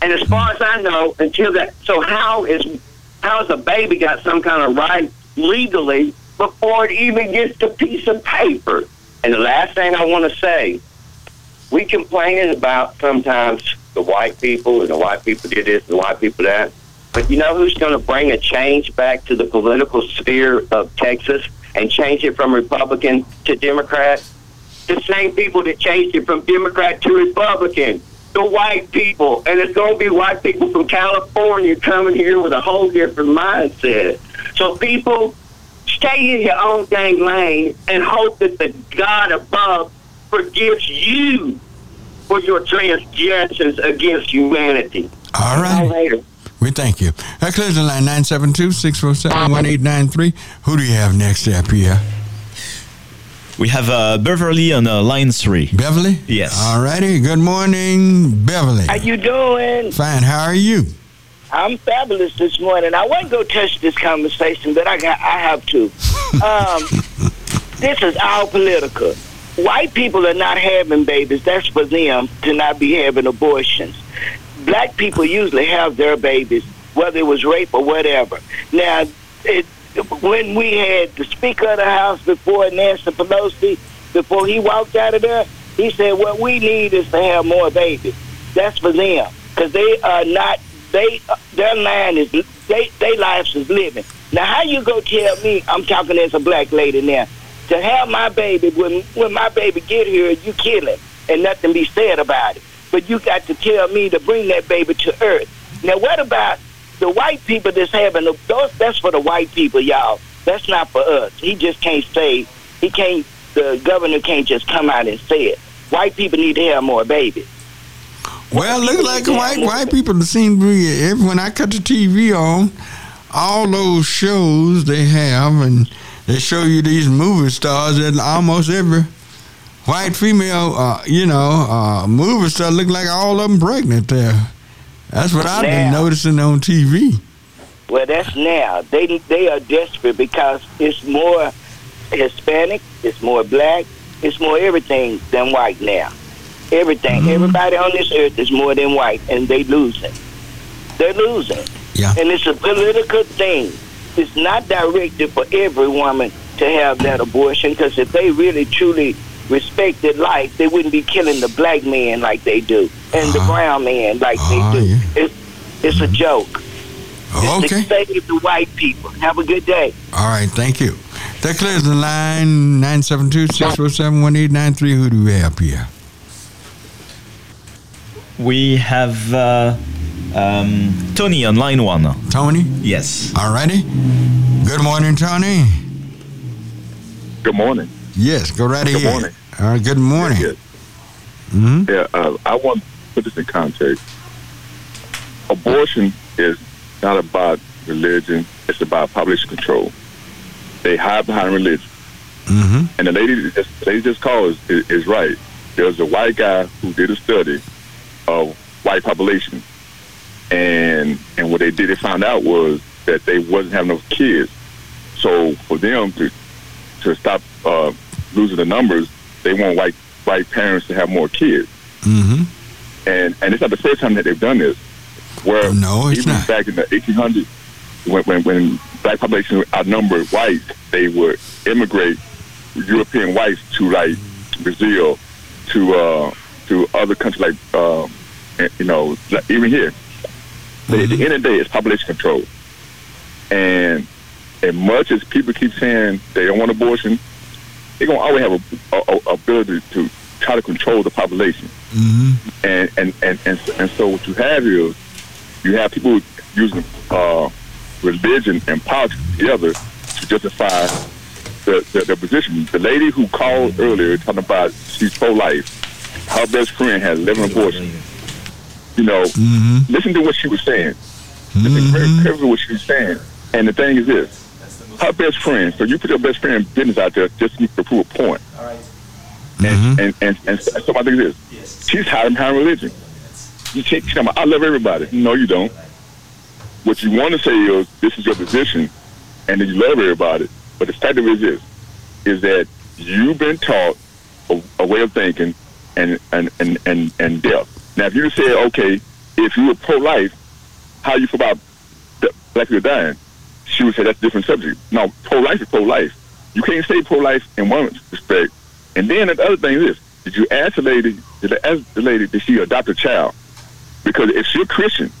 And as far as I know, until that, so how is how has a baby got some kind of right legally before it even gets the piece of paper? And the last thing I want to say, we complaining about sometimes the white people and the white people did this and the white people that. But you know who's going to bring a change back to the political sphere of Texas and change it from Republican to Democrat? The same people that changed it from Democrat to Republican. The white people. And it's going to be white people from California coming here with a whole different mindset. So people, stay in your own dang lane and hope that the God above forgives you for your transgressions against humanity. All right. Later. We thank you. That clears the line 972 647 1893. Who do you have next up here? We have uh, Beverly on uh, line three. Beverly? Yes. All righty. Good morning, Beverly. How you doing? Fine. How are you? I'm fabulous this morning. I wasn't gonna touch this conversation, but I got I have to. Um, this is all political. White people are not having babies. That's for them to not be having abortions. Black people usually have their babies, whether it was rape or whatever. Now, it, when we had the Speaker of the House before Nancy Pelosi, before he walked out of there, he said, "What we need is to have more babies." That's for them because they are not. They their line is they they lives is living. Now, how you go tell me? I'm talking as a black lady now. To have my baby when when my baby get here, you kill him and nothing be said about it. But you got to tell me to bring that baby to earth. Now, what about the white people that's having the, those? That's for the white people, y'all. That's not for us. He just can't say. He can't. The governor can't just come out and say it. White people need to have more babies. Well, look like white white people seem to be every when I cut the TV on, all those shows they have and they show you these movie stars and almost every white female, uh, you know, uh, movie star look like all of them pregnant there. That's what I've been noticing on TV. Well, that's now. They they are desperate because it's more Hispanic, it's more black, it's more everything than white now. Everything, everybody on this earth is more than white, and they losing. They're losing. Yeah. And it's a political thing. It's not directed for every woman to have that abortion because if they really truly respected life, they wouldn't be killing the black man like they do and the brown man like they do. It's, it's a joke. It's Okay. to save the white people. Have a good day. All right, thank you. That clears the line 972 647 1893. Who do we have here? We have uh, um, Tony on line one. Tony? Yes. All righty. Good morning, Tony. Good morning. Yes, go right Good ahead. morning. All right, good morning. Yes. hmm Yeah, uh, I want to put this in context. Abortion is not about religion; it's about population control. They hide behind religion, hmm and the lady, just, lady just called is, is, is right. There's a white guy who did a study of white population, and and what they did, they found out was that they wasn't having enough kids. So for them to to stop uh, losing the numbers, they want white white parents to have more kids. Mm-hmm. And and it's not the first time that they've done this. Where no, it's even not. back in the 1800s, when, when when black population outnumbered whites, they would immigrate European whites to like Brazil, to uh, to other countries like uh, you know even here. But at the end of the day, it's population control. And as much as people keep saying they don't want abortion, they're gonna always have a, a, a ability to try to control the population. Mm-hmm. And and, and and and so what you have is you have people using uh, religion and politics together to justify the, the, the position. The lady who called earlier talking about she's pro-life, her best friend had 11 abortions. You know, listen to what she was saying. Listen very carefully to what she was saying. And the thing is this, her best friend, so you put your best friend business out there just to prove a point. And, mm-hmm. and, and, and so my thing is this, she's hiding behind religion. You take, she's talking about, I love everybody. No, you don't. What you want to say is, this is your position, and then you love everybody. But the fact of it is this, is that you've been taught a, a way of thinking and, and, and, and, and death. Now, if you say, okay, if you were pro-life, how you feel about the black people dying? She would say that's a different subject. Now, pro-life is pro-life. You can't say pro-life in one respect. And then the other thing is this, did you ask the lady, did you ask the lady, did she adopt a child? Because if she's a Christian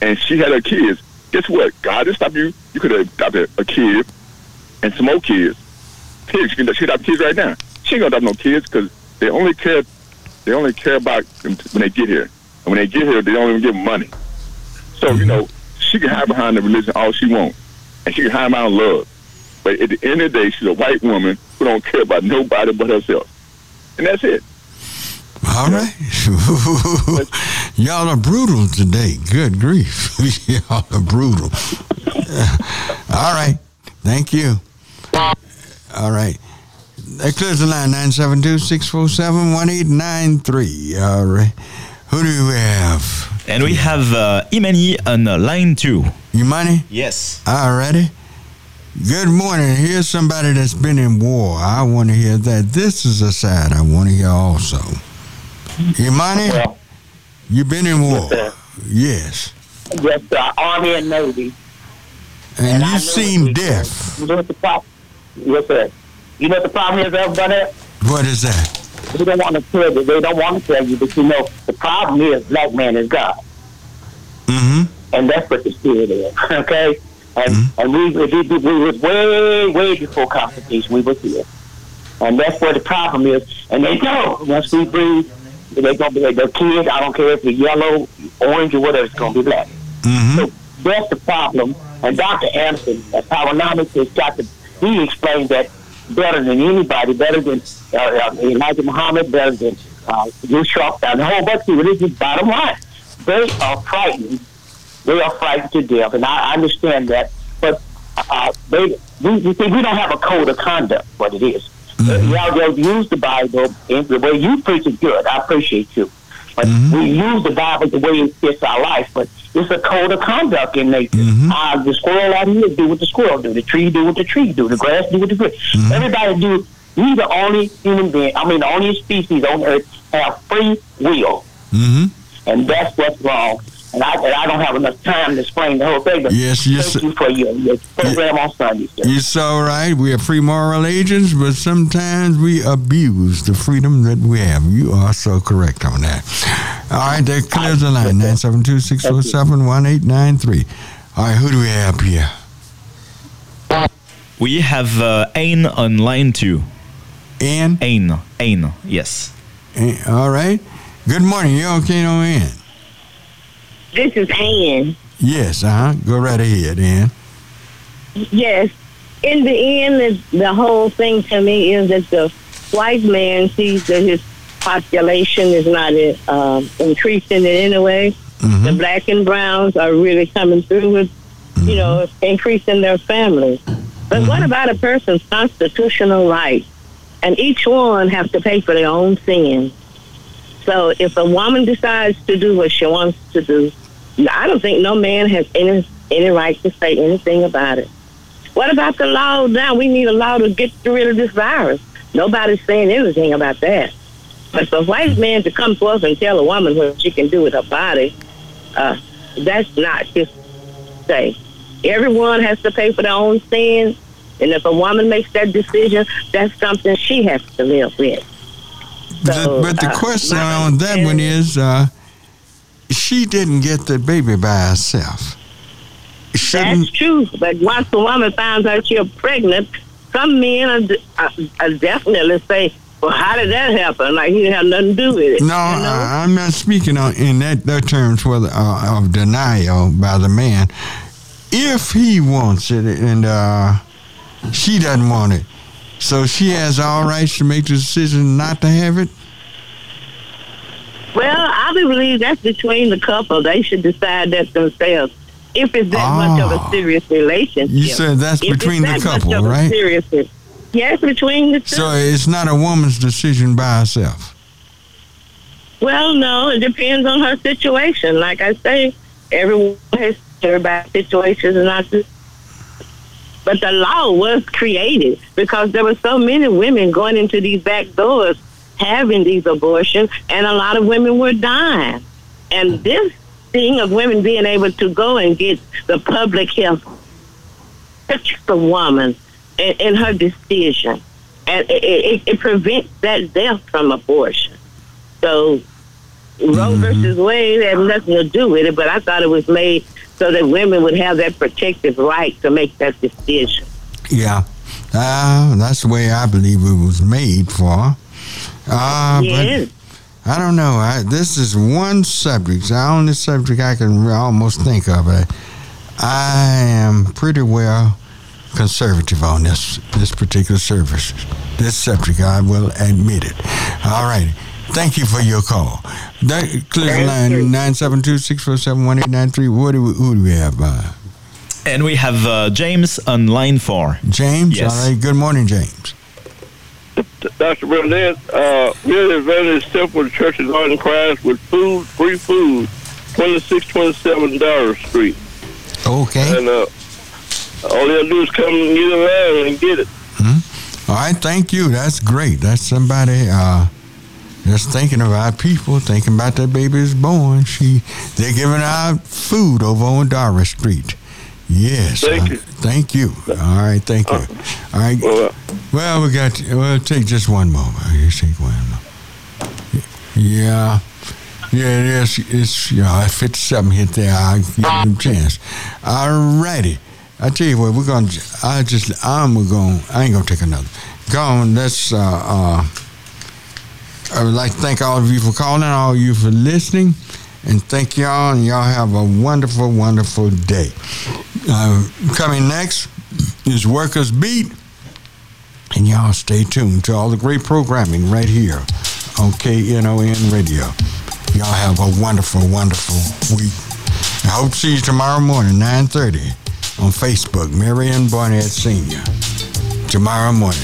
and she had her kids, guess what? God didn't stop you. You could have adopted a kid and some more kids. Kids, she can she adopt kids right now. She ain't gonna adopt no kids because they only care they only care about them when they get here. And when they get here, they don't even give them money. So you know, she can hide behind the religion all she wants, and she can hide behind love. But at the end of the day, she's a white woman who don't care about nobody but herself, and that's it. All right. Y'all are brutal today. Good grief. Y'all are brutal. All right. Thank you. All right. That clears the line 972 647 1893. All right. Who do we have? And we have uh, Imani on uh, line two. Imani? Yes. All righty. Good morning. Here's somebody that's been in war. I want to hear that. This is a side I want to hear also. Imani, you've been in war. Yes. Yes, sir. Army and Navy. And I know you've seen death. You know what the problem? Yes, sir. You know what the problem is, everybody? What is that? They don't want to tell you. They don't want to tell you, but you know the problem is black man is God, Mm-hmm. and that's what the spirit is. Okay, and and we we, we, we was way way before Constitution. We was here, and that's where the problem is. And they know once we breathe, they're gonna be the kids. I don't care if it's yellow, orange, or whatever. It's gonna be black. Mm-hmm. So that's the problem. And Dr. Anderson at Powernomics has got to, he explained that better than anybody, better than uh, uh, Elijah Muhammad, better than uh, Yusuf, and a whole bunch of people. This is bottom line. They are frightened. They are frightened to death, and I understand that. But uh, they, we, we think we don't have a code of conduct, what it is. Y'all, y'all use the Bible in the way you preach is good. I appreciate you. But we use the Bible the way it fits our life. But it's a code of conduct in nature. mhm Uh, the squirrel out here do what the squirrel do. The tree do what the tree do. The grass do what the grass. Everybody do. We the only human being. I mean, the only species on earth have free will, Mm-hmm. and that's what's wrong. And I, and I don't have enough time to explain the whole thing. But Yes, yes, thank you for your, your program on Sunday. Sir. You're so right. We are free moral agents, but sometimes we abuse the freedom that we have. You are so correct on that. All right, that clears the line. 972 647 1893. All right, who do we have here? We have uh, Ain on line two. Ain? Ain. Ain, yes. Eh, All right. Good morning. You okay no in? This is Ann. Yes, uh huh. Go right ahead, Ann. Yes. In the end, the, the whole thing to me is that the white man sees that his population is not uh, increasing in any way. The black and browns are really coming through with, you know, increasing their families. But what about a person's constitutional rights? And each one has to pay for their own sin. So if a woman decides to do what she wants to do, I don't think no man has any any right to say anything about it. What about the law now? We need a law to get rid of this virus. Nobody's saying anything about that. But for a white man to come forth and tell a woman what she can do with her body, uh, that's not his say. Everyone has to pay for their own sins, and if a woman makes that decision, that's something she has to live with. So, but the uh, question on that one is, uh, she didn't get the baby by herself. That's true. But once a woman finds out she's pregnant, some men are, are, are definitely say, "Well, how did that happen? Like he didn't have nothing to do with it." No, I, I'm not speaking on in that, that terms the, uh, of denial by the man. If he wants it and uh, she doesn't want it, so she has all rights to make the decision not to have it. Well, I believe that's between the couple. They should decide that themselves. If it's that much of a serious relationship. Ah. You said that's If between the that couple, right? Serious, yes, between the two. So it's not a woman's decision by herself. Well, no, it depends on her situation. Like I say, everyone has everybody's situations and not just. But the law was created because there were so many women going into these back doors having these abortions, and a lot of women were dying. And this thing of women being able to go and get the public health protects the woman in, in her decision, and it, it, it prevents that death from abortion. So Roe versus Wade had nothing to do with it, but I thought it was made so that women would have that protective right to make that decision. Yeah, uh, that's the way I believe it was made for. Uh, Yes. But I don't know. I, this is one subject, the only subject I can almost think of. I, I am pretty well conservative on this this particular service, this subject. I will admit it. All right. Thank you for your call. That clears the line 972-647-1893. What do we, who do we have? Uh, And we have uh, James on line four. James? Yes. All right. Good morning, James. Dr. Barnett, uh, really very simple. The Church of God in Christ with food, free food, 2627 Dollar Street. Okay. And uh, all to do is come and get around and get it. Hmm. All right, thank you. That's great. That's somebody uh, just thinking about people, thinking about their baby is born. She, they're giving out food over on Doris Street. Yes. Thank uh, you. Thank you. All right, thank you. All right. Well, well we got. Well, take just one moment. You take one. moment. Yeah. Yeah, it is. It's you know, at 57 hit there. I'll give them a chance. All righty. I tell you what, we're gonna. I just. I'm going. I ain't gonna take another. Go on. Let's. Uh, uh, I would like to thank all of you for calling, all of you for listening, and thank y'all. And y'all have a wonderful, wonderful day. Uh, coming next is Workers Beat, and y'all stay tuned to all the great programming right here on KNON Radio. Y'all have a wonderful, wonderful week. I hope to see you tomorrow morning, 9.30 on Facebook, Marion Barnett Sr. Tomorrow morning.